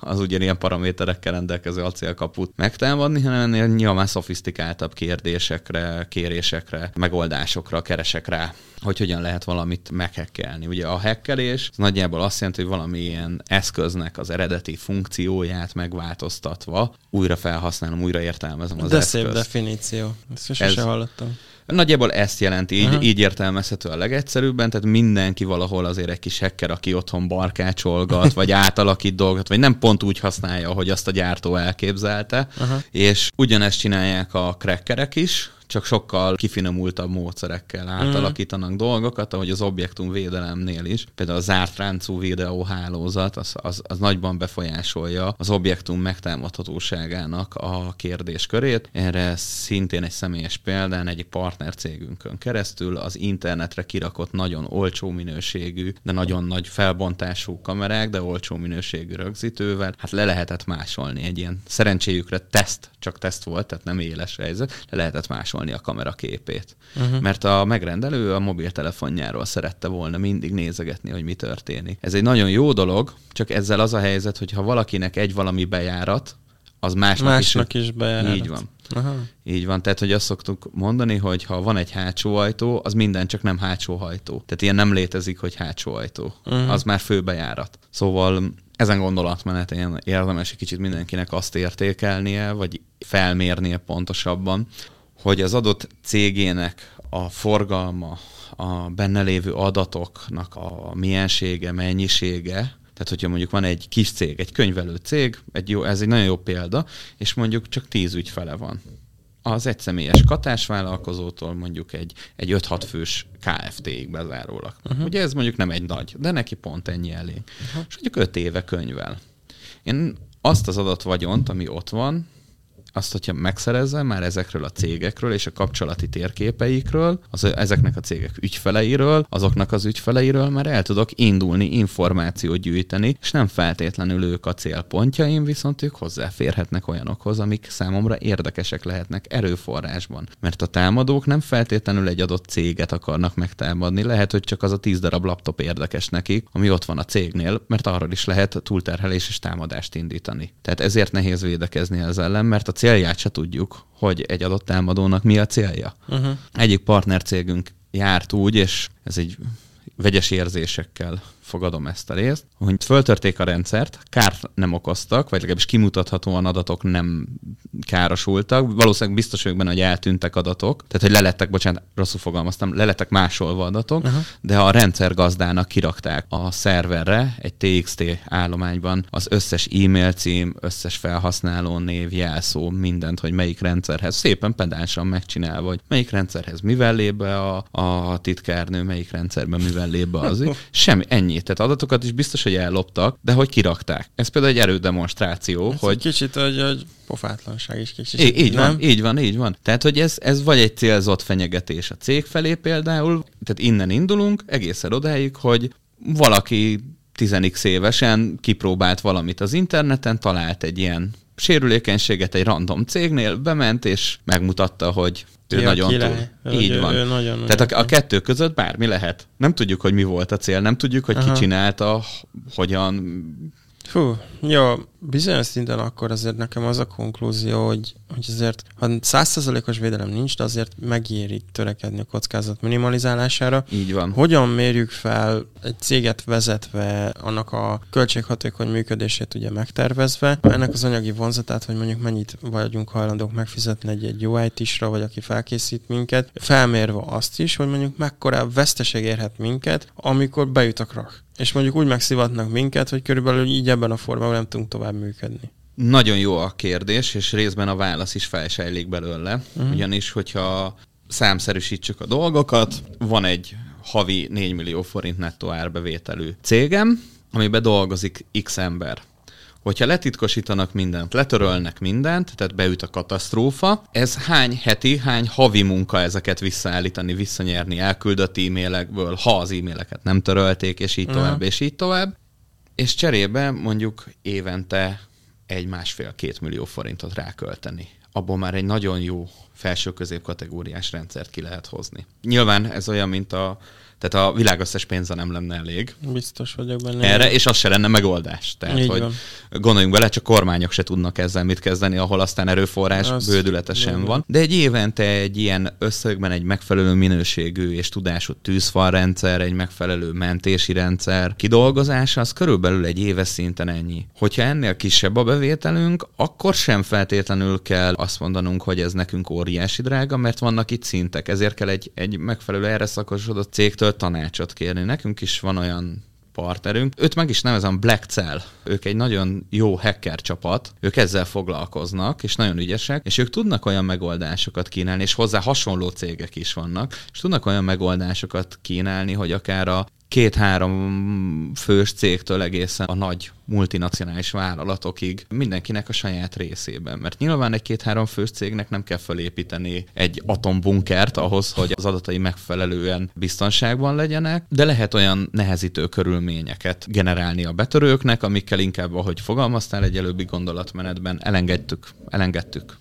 az ugyanilyen paraméterekkel rendelkező acélkaput megtámadni, hanem ennél nyilván szofisztikáltabb kérdésekre, kérésekre, megoldásokra keresek rá hogy hogyan lehet valamit meghekkelni. Ugye a hekkelés nagyjából azt jelenti, hogy valamilyen eszköznek az eredeti funkcióját megváltoztatva újra felhasználom, újra értelmezem az De eszközt. szép definíció. Ezt sose Ez, hallottam. Nagyjából ezt jelenti, így, uh-huh. így értelmezhető a legegyszerűbben, tehát mindenki valahol azért egy kis hacker, aki otthon barkácsolgat, vagy átalakít dolgot, vagy nem pont úgy használja, hogy azt a gyártó elképzelte, uh-huh. és ugyanezt csinálják a crackerek is, csak sokkal kifinomultabb módszerekkel átalakítanak mm. dolgokat, ahogy az objektum védelemnél is. Például a zárt ráncú videóhálózat az, az, az nagyban befolyásolja az objektum megtámadhatóságának a kérdéskörét. Erre szintén egy személyes példán egy partnercégünkön keresztül az internetre kirakott nagyon olcsó minőségű, de nagyon nagy felbontású kamerák, de olcsó minőségű rögzítővel, hát le lehetett másolni egy ilyen szerencséjükre teszt, csak teszt volt, tehát nem éles helyzet, le lehetett másolni másolni a kamera képét. Uh-huh. Mert a megrendelő a mobiltelefonjáról szerette volna mindig nézegetni, hogy mi történik. Ez egy nagyon jó dolog, csak ezzel az a helyzet, hogy ha valakinek egy valami bejárat, az másnak, másnak is, is bejárat. Így van. Aha. Így van, tehát hogy azt szoktuk mondani, hogy ha van egy hátsó ajtó, az minden csak nem hátsó hajtó. Tehát ilyen nem létezik, hogy hátsó ajtó. Uh-huh. Az már főbejárat. Szóval ezen gondolatmenetén érdemes egy kicsit mindenkinek azt értékelnie, vagy felmérnie pontosabban, hogy az adott cégének a forgalma, a benne lévő adatoknak a miensége, mennyisége, tehát, hogyha mondjuk van egy kis cég, egy könyvelő cég, egy jó, ez egy nagyon jó példa, és mondjuk csak tíz ügyfele van. Az egyszemélyes katásvállalkozótól mondjuk egy, egy 5-6 fős KFT-ig bezárólag. Uh-huh. Ugye ez mondjuk nem egy nagy, de neki pont ennyi elég. Uh-huh. És mondjuk 5 éve könyvel. Én azt az adatvagyont, ami ott van, azt, hogyha megszerezze már ezekről a cégekről és a kapcsolati térképeikről, az, ezeknek a cégek ügyfeleiről, azoknak az ügyfeleiről már el tudok indulni, információt gyűjteni, és nem feltétlenül ők a célpontjaim, viszont ők hozzáférhetnek olyanokhoz, amik számomra érdekesek lehetnek erőforrásban. Mert a támadók nem feltétlenül egy adott céget akarnak megtámadni, lehet, hogy csak az a tíz darab laptop érdekes nekik, ami ott van a cégnél, mert arról is lehet túlterhelés és támadást indítani. Tehát ezért nehéz védekezni ez ellen, mert a célját se tudjuk, hogy egy adott támadónak mi a célja. Uh-huh. Egyik partnercégünk járt úgy, és ez egy vegyes érzésekkel fogadom ezt a részt, hogy föltörték a rendszert, kárt nem okoztak, vagy legalábbis kimutathatóan adatok nem károsultak. Valószínűleg biztos vagyok benne, hogy eltűntek adatok, tehát hogy lelettek, bocsánat, rosszul fogalmaztam, lelettek másolva adatok, uh-huh. de a rendszer gazdának kirakták a szerverre egy TXT állományban az összes e-mail cím, összes felhasználó név, jelszó, mindent, hogy melyik rendszerhez szépen pedánsan megcsinálva, hogy melyik rendszerhez mivel lép be a, a titkárnő, melyik rendszerben mivel lép be az. Semmi, ennyi tehát adatokat is biztos, hogy elloptak, de hogy kirakták. Ez például egy erődemonstráció, ez hogy... Egy kicsit, hogy, hogy pofátlanság is kicsit. Így, így van, így van, így van. Tehát, hogy ez, ez vagy egy célzott fenyegetés a cég felé például, tehát innen indulunk egészen odáig, hogy valaki 10 évesen kipróbált valamit az interneten, talált egy ilyen sérülékenységet egy random cégnél, bement és megmutatta, hogy ő Ki nagyon túl. Így ő, van. Ő nagyon, Tehát a, a kettő között bármi lehet. Nem tudjuk, hogy mi volt a cél, nem tudjuk, hogy Aha. ki csinálta, hogyan Fú, jó, bizonyos szinten akkor azért nekem az a konklúzió, hogy, hogy azért, ha százszerzalékos védelem nincs, de azért megéri törekedni a kockázat minimalizálására. Így van. Hogyan mérjük fel egy céget vezetve, annak a költséghatékony működését ugye megtervezve, ennek az anyagi vonzatát, hogy mondjuk mennyit vagyunk hajlandók megfizetni egy, egy jó IT-sra, vagy aki felkészít minket, felmérve azt is, hogy mondjuk mekkora veszteség érhet minket, amikor bejut a krak és mondjuk úgy megszivatnak minket, hogy körülbelül így ebben a formában nem tudunk tovább működni. Nagyon jó a kérdés, és részben a válasz is felsejlik belőle. Uh-huh. Ugyanis, hogyha számszerűsítsük a dolgokat, van egy havi 4 millió forint nettó árbevételű cégem, amiben dolgozik X ember hogyha letitkosítanak mindent, letörölnek mindent, tehát beüt a katasztrófa, ez hány heti, hány havi munka ezeket visszaállítani, visszanyerni elküldött e-mailekből, ha az e-maileket nem törölték, és így uh-huh. tovább, és így tovább. És cserébe mondjuk évente egy másfél-két millió forintot rákölteni. Abból már egy nagyon jó felső-közép kategóriás rendszert ki lehet hozni. Nyilván ez olyan, mint a tehát a világ összes pénze nem lenne elég. Biztos vagyok benne. Erre, és az se lenne megoldás. Tehát, Így hogy van. gondoljunk bele, csak kormányok se tudnak ezzel mit kezdeni, ahol aztán erőforrás az bődületesen van. De egy évente egy ilyen összegben egy megfelelő minőségű és tudású tűzfalrendszer, egy megfelelő mentési rendszer kidolgozása, az körülbelül egy éves szinten ennyi. Hogyha ennél kisebb a bevételünk, akkor sem feltétlenül kell azt mondanunk, hogy ez nekünk óriási drága, mert vannak itt szintek. Ezért kell egy, egy megfelelő erre szakosodott cégtől tanácsot kérni. Nekünk is van olyan partnerünk. Őt meg is nevezem Black Cell. Ők egy nagyon jó hacker csapat, ők ezzel foglalkoznak, és nagyon ügyesek, és ők tudnak olyan megoldásokat kínálni, és hozzá hasonló cégek is vannak, és tudnak olyan megoldásokat kínálni, hogy akár a két-három fős cégtől egészen a nagy multinacionális vállalatokig mindenkinek a saját részében. Mert nyilván egy két-három fős cégnek nem kell felépíteni egy atombunkert ahhoz, hogy az adatai megfelelően biztonságban legyenek, de lehet olyan nehezítő körülményeket generálni a betörőknek, amikkel inkább, ahogy fogalmaztál egy előbbi gondolatmenetben, elengedtük, elengedtük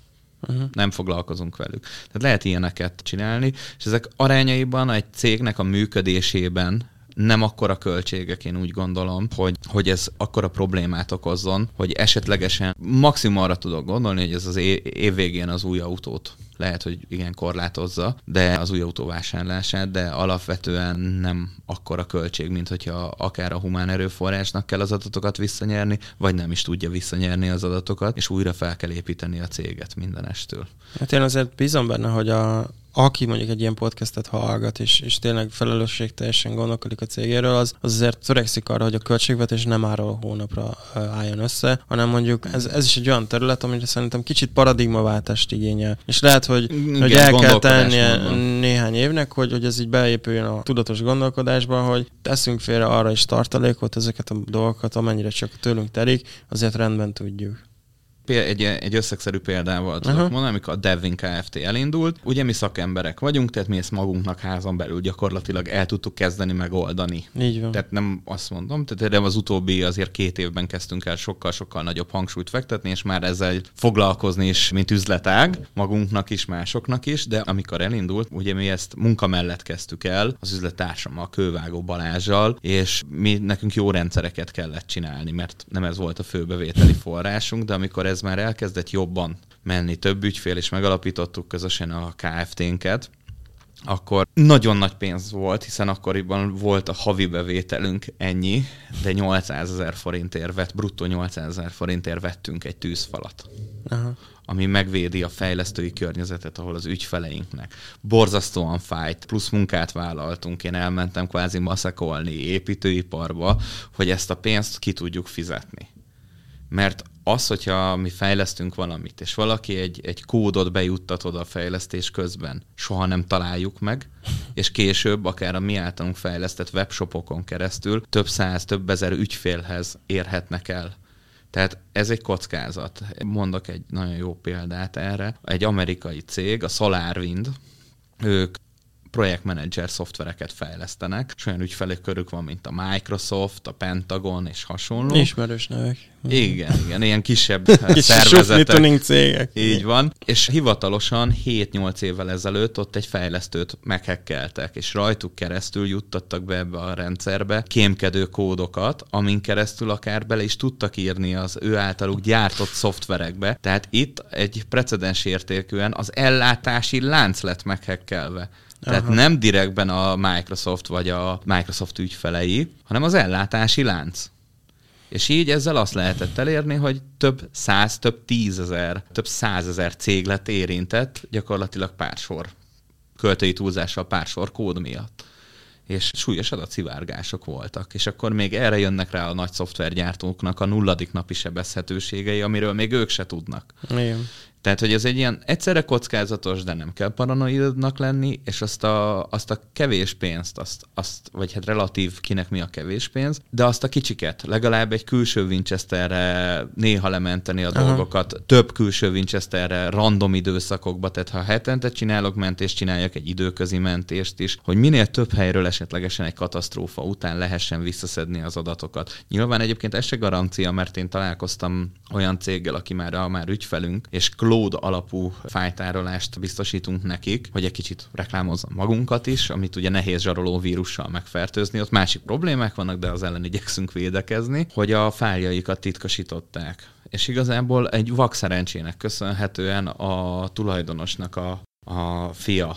Uh-huh. Nem foglalkozunk velük. Tehát lehet ilyeneket csinálni, és ezek arányaiban egy cégnek a működésében nem akkora költségek, én úgy gondolom, hogy, hogy ez akkora problémát okozzon, hogy esetlegesen maximum arra tudok gondolni, hogy ez az év végén az új autót lehet, hogy igen korlátozza, de az új autó de alapvetően nem akkora költség, mint hogyha akár a humán erőforrásnak kell az adatokat visszanyerni, vagy nem is tudja visszanyerni az adatokat, és újra fel kell építeni a céget mindenestől. Hát én azért bízom benne, hogy a, aki mondjuk egy ilyen podcastet hallgat, és, és tényleg teljesen gondolkodik a cégéről, az, az azért törekszik arra, hogy a költségvetés nem áról hónapra álljon össze, hanem mondjuk ez, ez is egy olyan terület, amire szerintem kicsit paradigmaváltást igényel. És lehet, hogy, Igen, hogy el kell tennie néhány évnek, hogy, hogy ez így beépüljön a tudatos gondolkodásba, hogy teszünk félre arra is tartalékot, ezeket a dolgokat, amennyire csak tőlünk telik, azért rendben tudjuk. Egy, egy összegszerű példával tudok uh-huh. mondani, amikor a Devin Kft. elindult. Ugye mi szakemberek vagyunk, tehát mi ezt magunknak házon belül gyakorlatilag el tudtuk kezdeni megoldani. Így van. Tehát nem azt mondom, tehát de az utóbbi azért két évben kezdtünk el sokkal-sokkal nagyobb hangsúlyt fektetni, és már ezzel foglalkozni is, mint üzletág, magunknak is, másoknak is, de amikor elindult, ugye mi ezt munka mellett kezdtük el, az üzlettársammal, a Kővágó Balázsjal, és mi nekünk jó rendszereket kellett csinálni, mert nem ez volt a fő bevételi forrásunk, de amikor ez már elkezdett jobban menni, több ügyfél, és megalapítottuk közösen a KFT-nket, akkor nagyon nagy pénz volt, hiszen akkoriban volt a havi bevételünk ennyi, de 800 ezer forintért vett, bruttó 800 ezer forintért vettünk egy tűzfalat. Aha ami megvédi a fejlesztői környezetet, ahol az ügyfeleinknek borzasztóan fájt, plusz munkát vállaltunk, én elmentem kvázi maszakolni építőiparba, hogy ezt a pénzt ki tudjuk fizetni. Mert az, hogyha mi fejlesztünk valamit, és valaki egy, egy kódot bejuttatod a fejlesztés közben, soha nem találjuk meg, és később akár a mi általunk fejlesztett webshopokon keresztül több száz, több ezer ügyfélhez érhetnek el tehát ez egy kockázat. Mondok egy nagyon jó példát erre. Egy amerikai cég, a SolarWind, ők projektmenedzser szoftvereket fejlesztenek, és olyan ügyfelek körük van, mint a Microsoft, a Pentagon és hasonló. Ismerős nevek. Igen, igen, ilyen kisebb Kis szervezetek. cégek. Így van. És hivatalosan 7-8 évvel ezelőtt ott egy fejlesztőt meghekkeltek, és rajtuk keresztül juttattak be ebbe a rendszerbe kémkedő kódokat, amin keresztül akár bele is tudtak írni az ő általuk gyártott szoftverekbe. Tehát itt egy precedens értékűen az ellátási lánc lett meghekkelve. Tehát Aha. nem direktben a Microsoft vagy a Microsoft ügyfelei, hanem az ellátási lánc. És így ezzel azt lehetett elérni, hogy több száz, több tízezer, több százezer cég lett érintett gyakorlatilag pár sor költői túlzással pár sor kód miatt és súlyos adatszivárgások voltak. És akkor még erre jönnek rá a nagy szoftvergyártóknak a nulladik napi sebezhetőségei, amiről még ők se tudnak. Igen. Tehát, hogy ez egy ilyen egyszerre kockázatos, de nem kell paranoidnak lenni, és azt a, azt a kevés pénzt, azt, azt, vagy hát relatív kinek mi a kevés pénz, de azt a kicsiket, legalább egy külső Winchesterre néha lementeni a Aha. dolgokat, több külső Winchesterre random időszakokba, tehát ha hetente csinálok mentést, csináljak egy időközi mentést is, hogy minél több helyről esetlegesen egy katasztrófa után lehessen visszaszedni az adatokat. Nyilván egyébként ez se garancia, mert én találkoztam olyan céggel, aki már, már ügyfelünk, és cloud alapú fájtárolást biztosítunk nekik, hogy egy kicsit reklámozzam magunkat is, amit ugye nehéz zsaroló vírussal megfertőzni. Ott másik problémák vannak, de az ellen igyekszünk védekezni, hogy a fájljaikat titkosították. És igazából egy vak szerencsének köszönhetően a tulajdonosnak a, a fia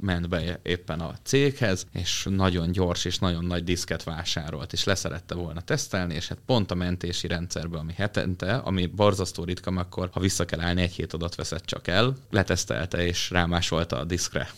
ment be éppen a céghez, és nagyon gyors és nagyon nagy diszket vásárolt, és leszerette volna tesztelni, és hát pont a mentési rendszerbe, ami hetente, ami borzasztó ritka, akkor ha vissza kell állni, egy hét adat veszett csak el, letesztelte és rámásolta a diszkre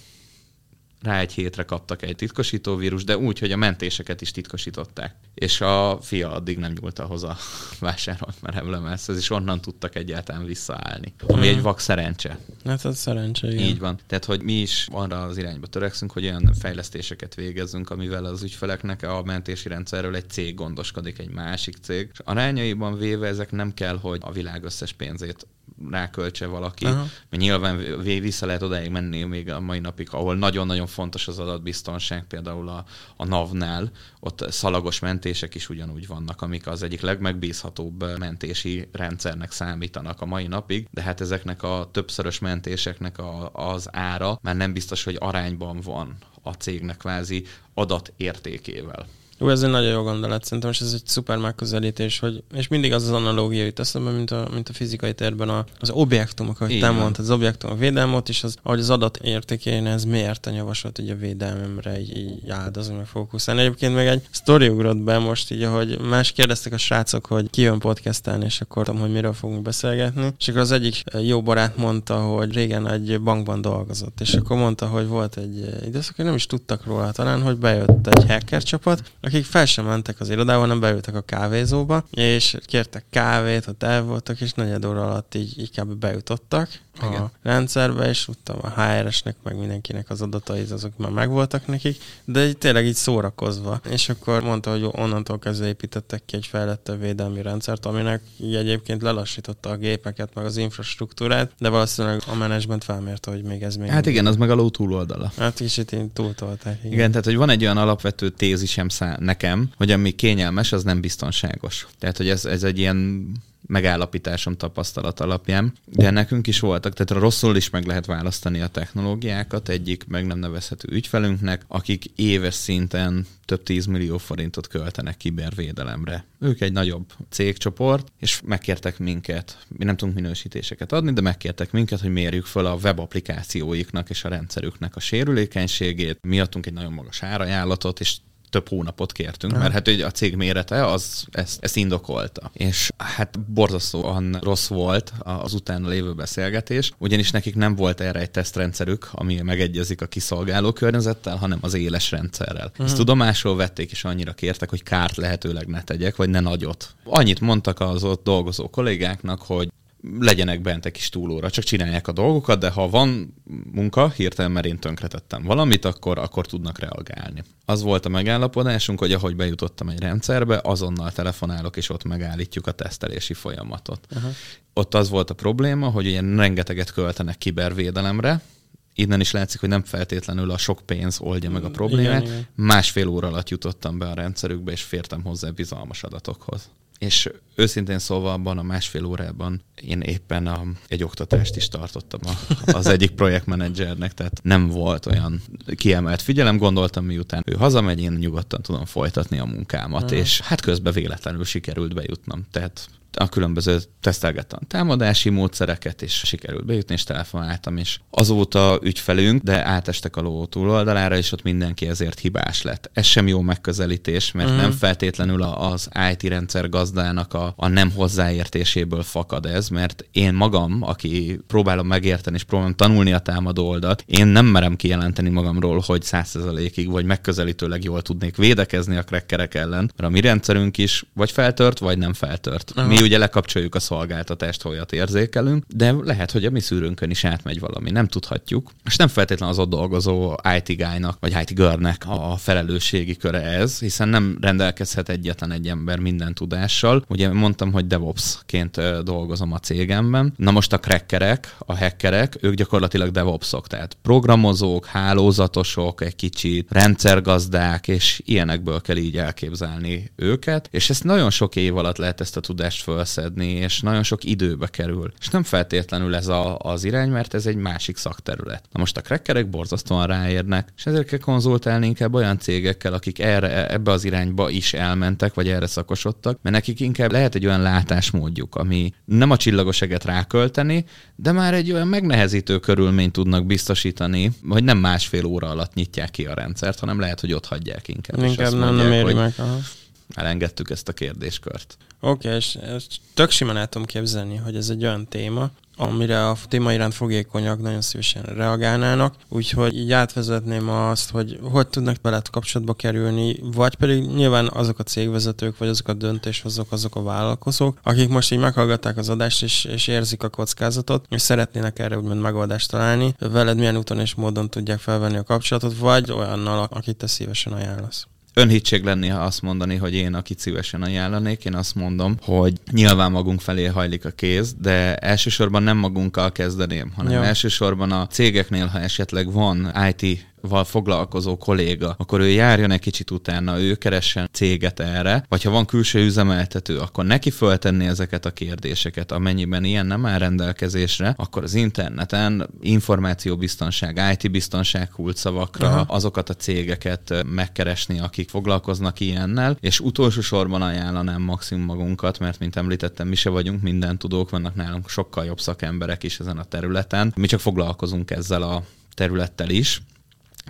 rá egy hétre kaptak egy titkosító vírus, de úgy, hogy a mentéseket is titkosították. És a fia addig nem nyúlt ahhoz a vásárolt merevlemezhez, és onnan tudtak egyáltalán visszaállni. Ami hmm. egy vak szerencse. Hát az szerencse, igen. Így van. Tehát, hogy mi is arra az irányba törekszünk, hogy olyan fejlesztéseket végezzünk, amivel az ügyfeleknek a mentési rendszerről egy cég gondoskodik, egy másik cég. És arányaiban véve ezek nem kell, hogy a világ összes pénzét ráköltse valaki, Aha. mert nyilván vissza lehet odáig menni még a mai napig, ahol nagyon-nagyon fontos az adatbiztonság, például a, a NAV-nál, ott szalagos mentések is ugyanúgy vannak, amik az egyik legmegbízhatóbb mentési rendszernek számítanak a mai napig, de hát ezeknek a többszörös mentéseknek a, az ára már nem biztos, hogy arányban van a cégnek kvázi adatértékével. Jó, ez egy nagyon jó gondolat, szerintem, és ez egy szuper megközelítés, hogy, és mindig az az analógia jut eszembe, mint a, mint a fizikai térben a, az objektumok, ahogy te mondtad, az objektumok védelmot, és az, ahogy az adat értékén ez miért javasolt, hogy a védelmemre így, így áldozom, meg fókuszálni. Egyébként meg egy sztori ugrott be most így, hogy más kérdeztek a srácok, hogy ki jön podcastelni, és akkor tudom, hogy miről fogunk beszélgetni. És akkor az egyik jó barát mondta, hogy régen egy bankban dolgozott, és akkor mondta, hogy volt egy időszak, hogy nem is tudtak róla talán, hogy bejött egy hacker csapat, akik fel sem mentek az irodába, hanem beültek a kávézóba, és kértek kávét, ott el voltak, és negyed óra alatt így, így kb. A rendszerbe, és tudtam a HR-esnek, meg mindenkinek az adatai, azok már megvoltak nekik, de így, tényleg így szórakozva. És akkor mondta, hogy onnantól kezdve építettek ki egy fejlettebb védelmi rendszert, aminek így egyébként lelassította a gépeket, meg az infrastruktúrát, de valószínűleg a menedzsment felmérte, hogy még ez még... Hát igen, az meg a ló túloldala. Hát kicsit én túltolták. Igen. igen, tehát hogy van egy olyan alapvető tézisem szá- nekem, hogy ami kényelmes, az nem biztonságos. Tehát, hogy ez, ez egy ilyen megállapításom tapasztalat alapján. De nekünk is voltak, tehát rosszul is meg lehet választani a technológiákat egyik meg nem nevezhető ügyfelünknek, akik éves szinten több 10 millió forintot költenek kibervédelemre. Ők egy nagyobb cégcsoport, és megkértek minket, mi nem tudunk minősítéseket adni, de megkértek minket, hogy mérjük fel a web applikációiknak és a rendszerüknek a sérülékenységét. Mi adtunk egy nagyon magas árajánlatot, és több hónapot kértünk, mert hát ugye a cég mérete az ezt, ezt indokolta. És hát borzasztóan rossz volt az utána lévő beszélgetés, ugyanis nekik nem volt erre egy tesztrendszerük, ami megegyezik a kiszolgáló környezettel, hanem az éles rendszerrel. Uh-huh. Ezt tudomásul vették, és annyira kértek, hogy kárt lehetőleg ne tegyek, vagy ne nagyot. Annyit mondtak az ott dolgozó kollégáknak, hogy legyenek bent egy kis túlóra, csak csinálják a dolgokat, de ha van munka, hirtelen mert én tönkretettem valamit, akkor, akkor tudnak reagálni. Az volt a megállapodásunk, hogy ahogy bejutottam egy rendszerbe, azonnal telefonálok, és ott megállítjuk a tesztelési folyamatot. Uh-huh. Ott az volt a probléma, hogy ilyen rengeteget költenek kibervédelemre, innen is látszik, hogy nem feltétlenül a sok pénz oldja meg a problémát. Igen, igen. Másfél óra alatt jutottam be a rendszerükbe, és fértem hozzá bizalmas adatokhoz és őszintén szólva abban a másfél órában én éppen a, egy oktatást is tartottam a, az egyik projektmenedzsernek, tehát nem volt olyan kiemelt figyelem, gondoltam miután ő hazamegy, én nyugodtan tudom folytatni a munkámat, uh-huh. és hát közben véletlenül sikerült bejutnom, tehát a különböző tesztelgettem támadási módszereket, és sikerült bejutni, és telefonáltam, és azóta ügyfelünk, de átestek a ló túloldalára, és ott mindenki ezért hibás lett. Ez sem jó megközelítés, mert mm. nem feltétlenül az IT rendszer gazdának a, a nem hozzáértéséből fakad ez, mert én magam, aki próbálom megérteni, és próbálom tanulni a támadó oldalt, én nem merem kijelenteni magamról, hogy százszerzalékig vagy megközelítőleg jól tudnék védekezni a krekkerek ellen, mert a mi rendszerünk is vagy feltört, vagy nem feltört. Aha. Mi ugye lekapcsoljuk a szolgáltatást, olyat érzékelünk, de lehet, hogy a mi szűrőnkön is átmegy valami, nem tudhatjuk. És nem feltétlenül az ott dolgozó IT guy-nak, vagy IT girl-nek a felelősségi köre ez, hiszen nem rendelkezhet egyetlen egy ember minden tudással. Ugye mondtam, hogy DevOps-ként dolgozom a cégemben. Na most a crackerek, a hackerek, ők gyakorlatilag DevOps-ok, tehát programozók, hálózatosok, egy kicsit rendszergazdák, és ilyenekből kell így elképzelni őket, és ezt nagyon sok év alatt lehet ezt a tudást felszedni, és nagyon sok időbe kerül. És nem feltétlenül ez a, az irány, mert ez egy másik szakterület. Na most a crackerek borzasztóan ráérnek, és ezért kell konzultálni inkább olyan cégekkel, akik erre, ebbe az irányba is elmentek, vagy erre szakosodtak, mert nekik inkább lehet egy olyan látásmódjuk, ami nem a csillagos eget rákölteni, de már egy olyan megnehezítő körülményt tudnak biztosítani, hogy nem másfél óra alatt nyitják ki a rendszert, hanem lehet, hogy ott hagyják inkább. Inkább nem, mondják, nem éri meg. Aha elengedtük ezt a kérdéskört. Oké, okay, és tök simán el tudom képzelni, hogy ez egy olyan téma, amire a téma iránt fogékonyak nagyon szívesen reagálnának, úgyhogy így átvezetném azt, hogy hogy tudnak veled kapcsolatba kerülni, vagy pedig nyilván azok a cégvezetők, vagy azok a döntéshozók, azok a vállalkozók, akik most így meghallgatták az adást, és, és érzik a kockázatot, és szeretnének erre úgymond megoldást találni, veled milyen úton és módon tudják felvenni a kapcsolatot, vagy olyannal, akit te szívesen ajánlasz önhitség lenni, ha azt mondani, hogy én, akit szívesen ajánlanék, én azt mondom, hogy nyilván magunk felé hajlik a kéz, de elsősorban nem magunkkal kezdeném, hanem Jó. elsősorban a cégeknél, ha esetleg van IT val foglalkozó kolléga, akkor ő járjon egy kicsit utána, ő keressen céget erre, vagy ha van külső üzemeltető, akkor neki föltenni ezeket a kérdéseket, amennyiben ilyen nem áll rendelkezésre, akkor az interneten információbiztonság, IT-biztonság kulcsszavakra Aha. azokat a cégeket megkeresni, akik foglalkoznak ilyennel, és utolsó sorban ajánlanám maximum magunkat, mert mint említettem, mi se vagyunk minden tudók, vannak nálunk sokkal jobb szakemberek is ezen a területen. Mi csak foglalkozunk ezzel a területtel is,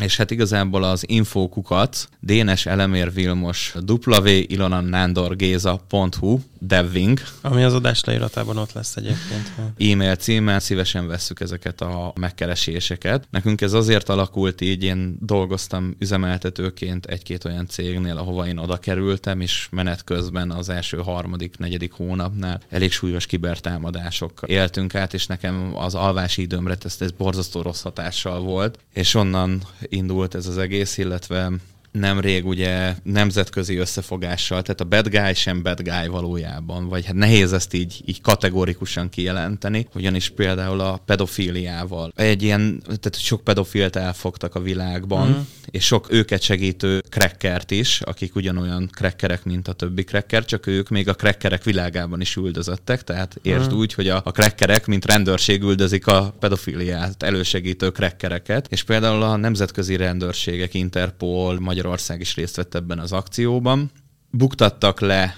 és hát igazából az infókukat Dénes Elemér Vilmos www.ilonannándorgéza.hu devwing. Ami az adás leíratában ott lesz egyébként. E-mail címmel szívesen vesszük ezeket a megkereséseket. Nekünk ez azért alakult így, én dolgoztam üzemeltetőként egy-két olyan cégnél, ahova én oda kerültem, és menet közben az első harmadik, negyedik hónapnál elég súlyos kibertámadásokkal éltünk át, és nekem az alvási időmre ez, ez borzasztó rossz hatással volt, és onnan indult ez az egész, illetve nemrég ugye nemzetközi összefogással, tehát a bad guy sem bad guy valójában, vagy hát nehéz ezt így, így kategorikusan kijelenteni, ugyanis például a pedofíliával egy ilyen, tehát sok pedofilt elfogtak a világban, mm. és sok őket segítő krekkert is, akik ugyanolyan krekkerek, mint a többi krekker, csak ők még a krekkerek világában is üldözöttek, tehát értsd mm. úgy, hogy a, a krekkerek, mint rendőrség üldözik a pedofiliát elősegítő krekkereket, és például a nemzetközi rendőrségek, Interpol, Magyar Magyarország is részt vett ebben az akcióban. Buktattak le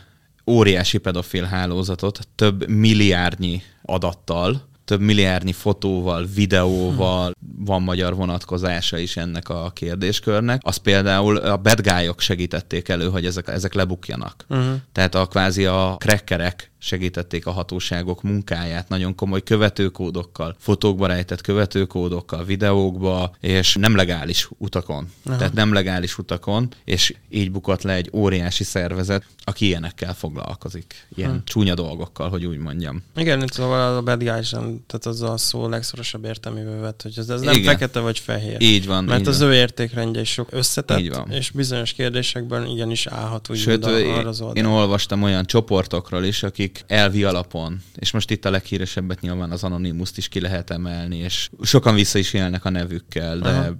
óriási pedofil hálózatot több milliárdnyi adattal, több milliárdnyi fotóval, videóval van magyar vonatkozása is ennek a kérdéskörnek. Az például a bad guy-ok segítették elő, hogy ezek, ezek lebukjanak. Uh-huh. Tehát a kvázi a krekkerek segítették a hatóságok munkáját nagyon komoly követőkódokkal, fotókba rejtett követőkódokkal, videókba, és nem legális utakon. Aha. Tehát nem legális utakon, és így bukott le egy óriási szervezet, aki ilyenekkel foglalkozik. Ilyen hmm. csúnya dolgokkal, hogy úgy mondjam. Igen, szóval a bad guys tehát az a szó legszorosabb értelmével vett, hogy ez, ez nem Igen. fekete vagy fehér. Így van. Mert így az van. ő értékrendje is sok összetett, így van. és bizonyos kérdésekben igenis állhat úgy Sőt, arra az Én olvastam olyan csoportokról is, akik akik elvi alapon, és most itt a leghíresebbet nyilván az anonimuszt is ki lehet emelni, és sokan vissza is élnek a nevükkel, de Aha.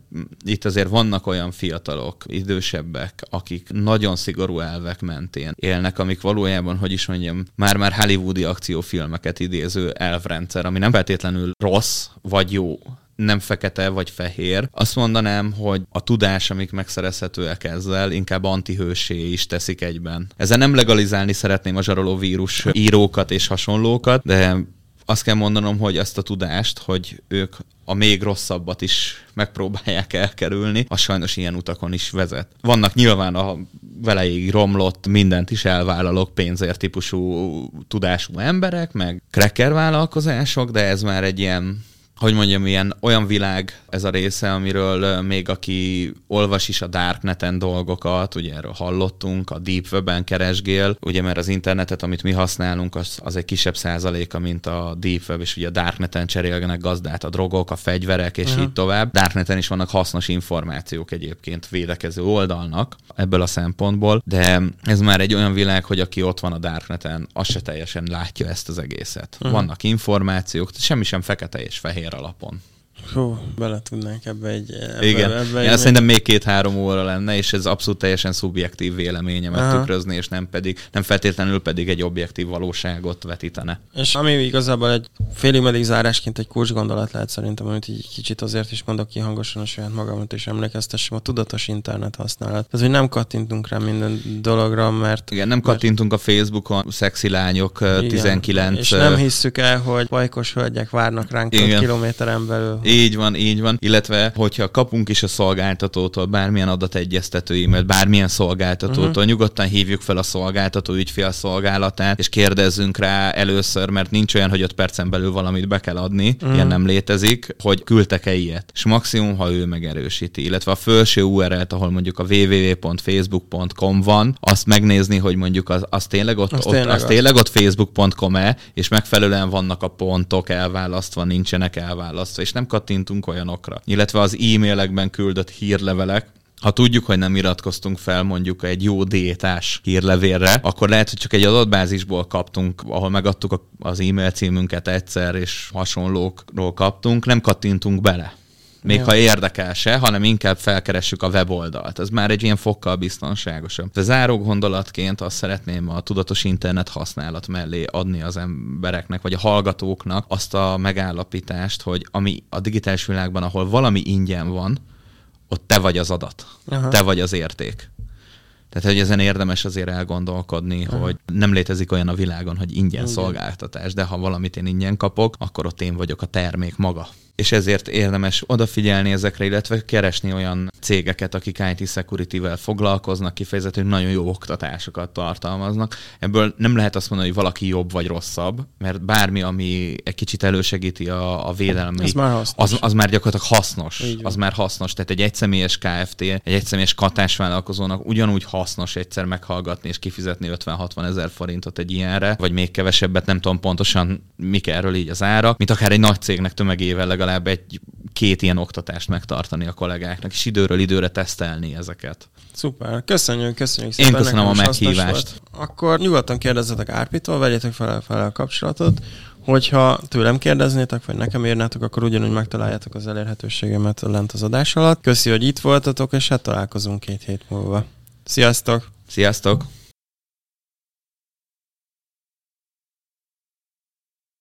itt azért vannak olyan fiatalok, idősebbek, akik nagyon szigorú elvek mentén élnek, amik valójában, hogy is mondjam, már-már hollywoodi akciófilmeket idéző elvrendszer, ami nem feltétlenül rossz vagy jó, nem fekete vagy fehér. Azt mondanám, hogy a tudás, amik megszerezhetőek ezzel, inkább antihősé is teszik egyben. Ezzel nem legalizálni szeretném a zsaroló vírus írókat és hasonlókat, de azt kell mondanom, hogy ezt a tudást, hogy ők a még rosszabbat is megpróbálják elkerülni, az sajnos ilyen utakon is vezet. Vannak nyilván a veleig romlott, mindent is elvállalok pénzért típusú tudású emberek, meg cracker vállalkozások, de ez már egy ilyen hogy mondjam, ilyen olyan világ ez a része, amiről még aki olvas is a Darkneten dolgokat, ugye erről hallottunk, a Deep Web-en keresgél, ugye mert az internetet, amit mi használunk, az, az egy kisebb százaléka, mint a Deep Web, és ugye a Darkneten cserélgenek gazdát a drogok, a fegyverek, és uh-huh. így tovább. Darkneten is vannak hasznos információk egyébként védekező oldalnak ebből a szempontból, de ez már egy olyan világ, hogy aki ott van a Darkneten, az se teljesen látja ezt az egészet. Uh-huh. Vannak információk, semmi sem fekete és fehér alapon. Hú, bele tudnánk ebbe egy... Ebbe, Igen, ebbe egy szerintem még két-három óra lenne, és ez abszolút teljesen szubjektív véleményemet Aha. tükrözni, és nem pedig, nem feltétlenül pedig egy objektív valóságot vetítene. És ami igazából egy félig meddig zárásként egy kulcs gondolat lehet szerintem, amit így kicsit azért is mondok ki hangosan a saját magamat, és emlékeztessem, a tudatos internet használat. Ez, hogy nem kattintunk rá minden dologra, mert... Igen, nem kattintunk mert... a Facebookon, szexi lányok, Igen, 19... És nem hisszük el, hogy pajkos hölgyek várnak ránk kilométeren belül így van, így van. Illetve, hogyha kapunk is a szolgáltatótól bármilyen adategyeztető e-mailt, bármilyen szolgáltatótól, uh-huh. nyugodtan hívjuk fel a szolgáltató ügyfélszolgálatát, és kérdezzünk rá először, mert nincs olyan, hogy 5 percen belül valamit be kell adni, uh-huh. ilyen nem létezik, hogy küldtek-e ilyet. És maximum, ha ő megerősíti. Illetve a felső URL-t, ahol mondjuk a www.facebook.com van, azt megnézni, hogy mondjuk az, az tényleg ott, az ott, tényleg, az, az tényleg ott facebook.com-e, és megfelelően vannak a pontok elválasztva, nincsenek elválasztva, és nem kattintunk olyanokra. Illetve az e-mailekben küldött hírlevelek, ha tudjuk, hogy nem iratkoztunk fel mondjuk egy jó diétás hírlevélre, akkor lehet, hogy csak egy adatbázisból kaptunk, ahol megadtuk az e-mail címünket egyszer, és hasonlókról kaptunk, nem kattintunk bele még ja. ha érdekel se, hanem inkább felkeressük a weboldalt. Ez már egy ilyen fokkal biztonságosabb. De záró gondolatként azt szeretném a tudatos internet használat mellé adni az embereknek, vagy a hallgatóknak azt a megállapítást, hogy ami a digitális világban, ahol valami ingyen van, ott te vagy az adat, Aha. te vagy az érték. Tehát, hogy ezen érdemes azért elgondolkodni, Aha. hogy nem létezik olyan a világon, hogy ingyen Igen. szolgáltatás, de ha valamit én ingyen kapok, akkor ott én vagyok a termék maga. És ezért érdemes odafigyelni ezekre, illetve keresni olyan cégeket, akik IT security-vel foglalkoznak, kifejezetten nagyon jó oktatásokat tartalmaznak. Ebből nem lehet azt mondani, hogy valaki jobb vagy rosszabb, mert bármi, ami egy kicsit elősegíti a, a védelmi, Ez már hasznos. az, az már gyakorlatilag hasznos. Az már hasznos. Tehát egy egyszemélyes KFT, egy egyszemélyes katásvállalkozónak ugyanúgy hasznos egyszer meghallgatni és kifizetni 50-60 ezer forintot egy ilyenre, vagy még kevesebbet, nem tudom pontosan mik erről így az ára, mint akár egy nagy cégnek tömegével legalább egy két ilyen oktatást megtartani a kollégáknak, és időről időre tesztelni ezeket. Szuper, köszönjük, köszönjük szépen. Én köszönöm a meghívást. Akkor nyugodtan kérdezzetek Árpitól, vegyétek fel, fel a kapcsolatot. Hogyha tőlem kérdeznétek, vagy nekem írnátok, akkor ugyanúgy megtaláljátok az elérhetőségemet lent az adás alatt. Köszi, hogy itt voltatok, és hát találkozunk két hét múlva. Sziasztok! Sziasztok!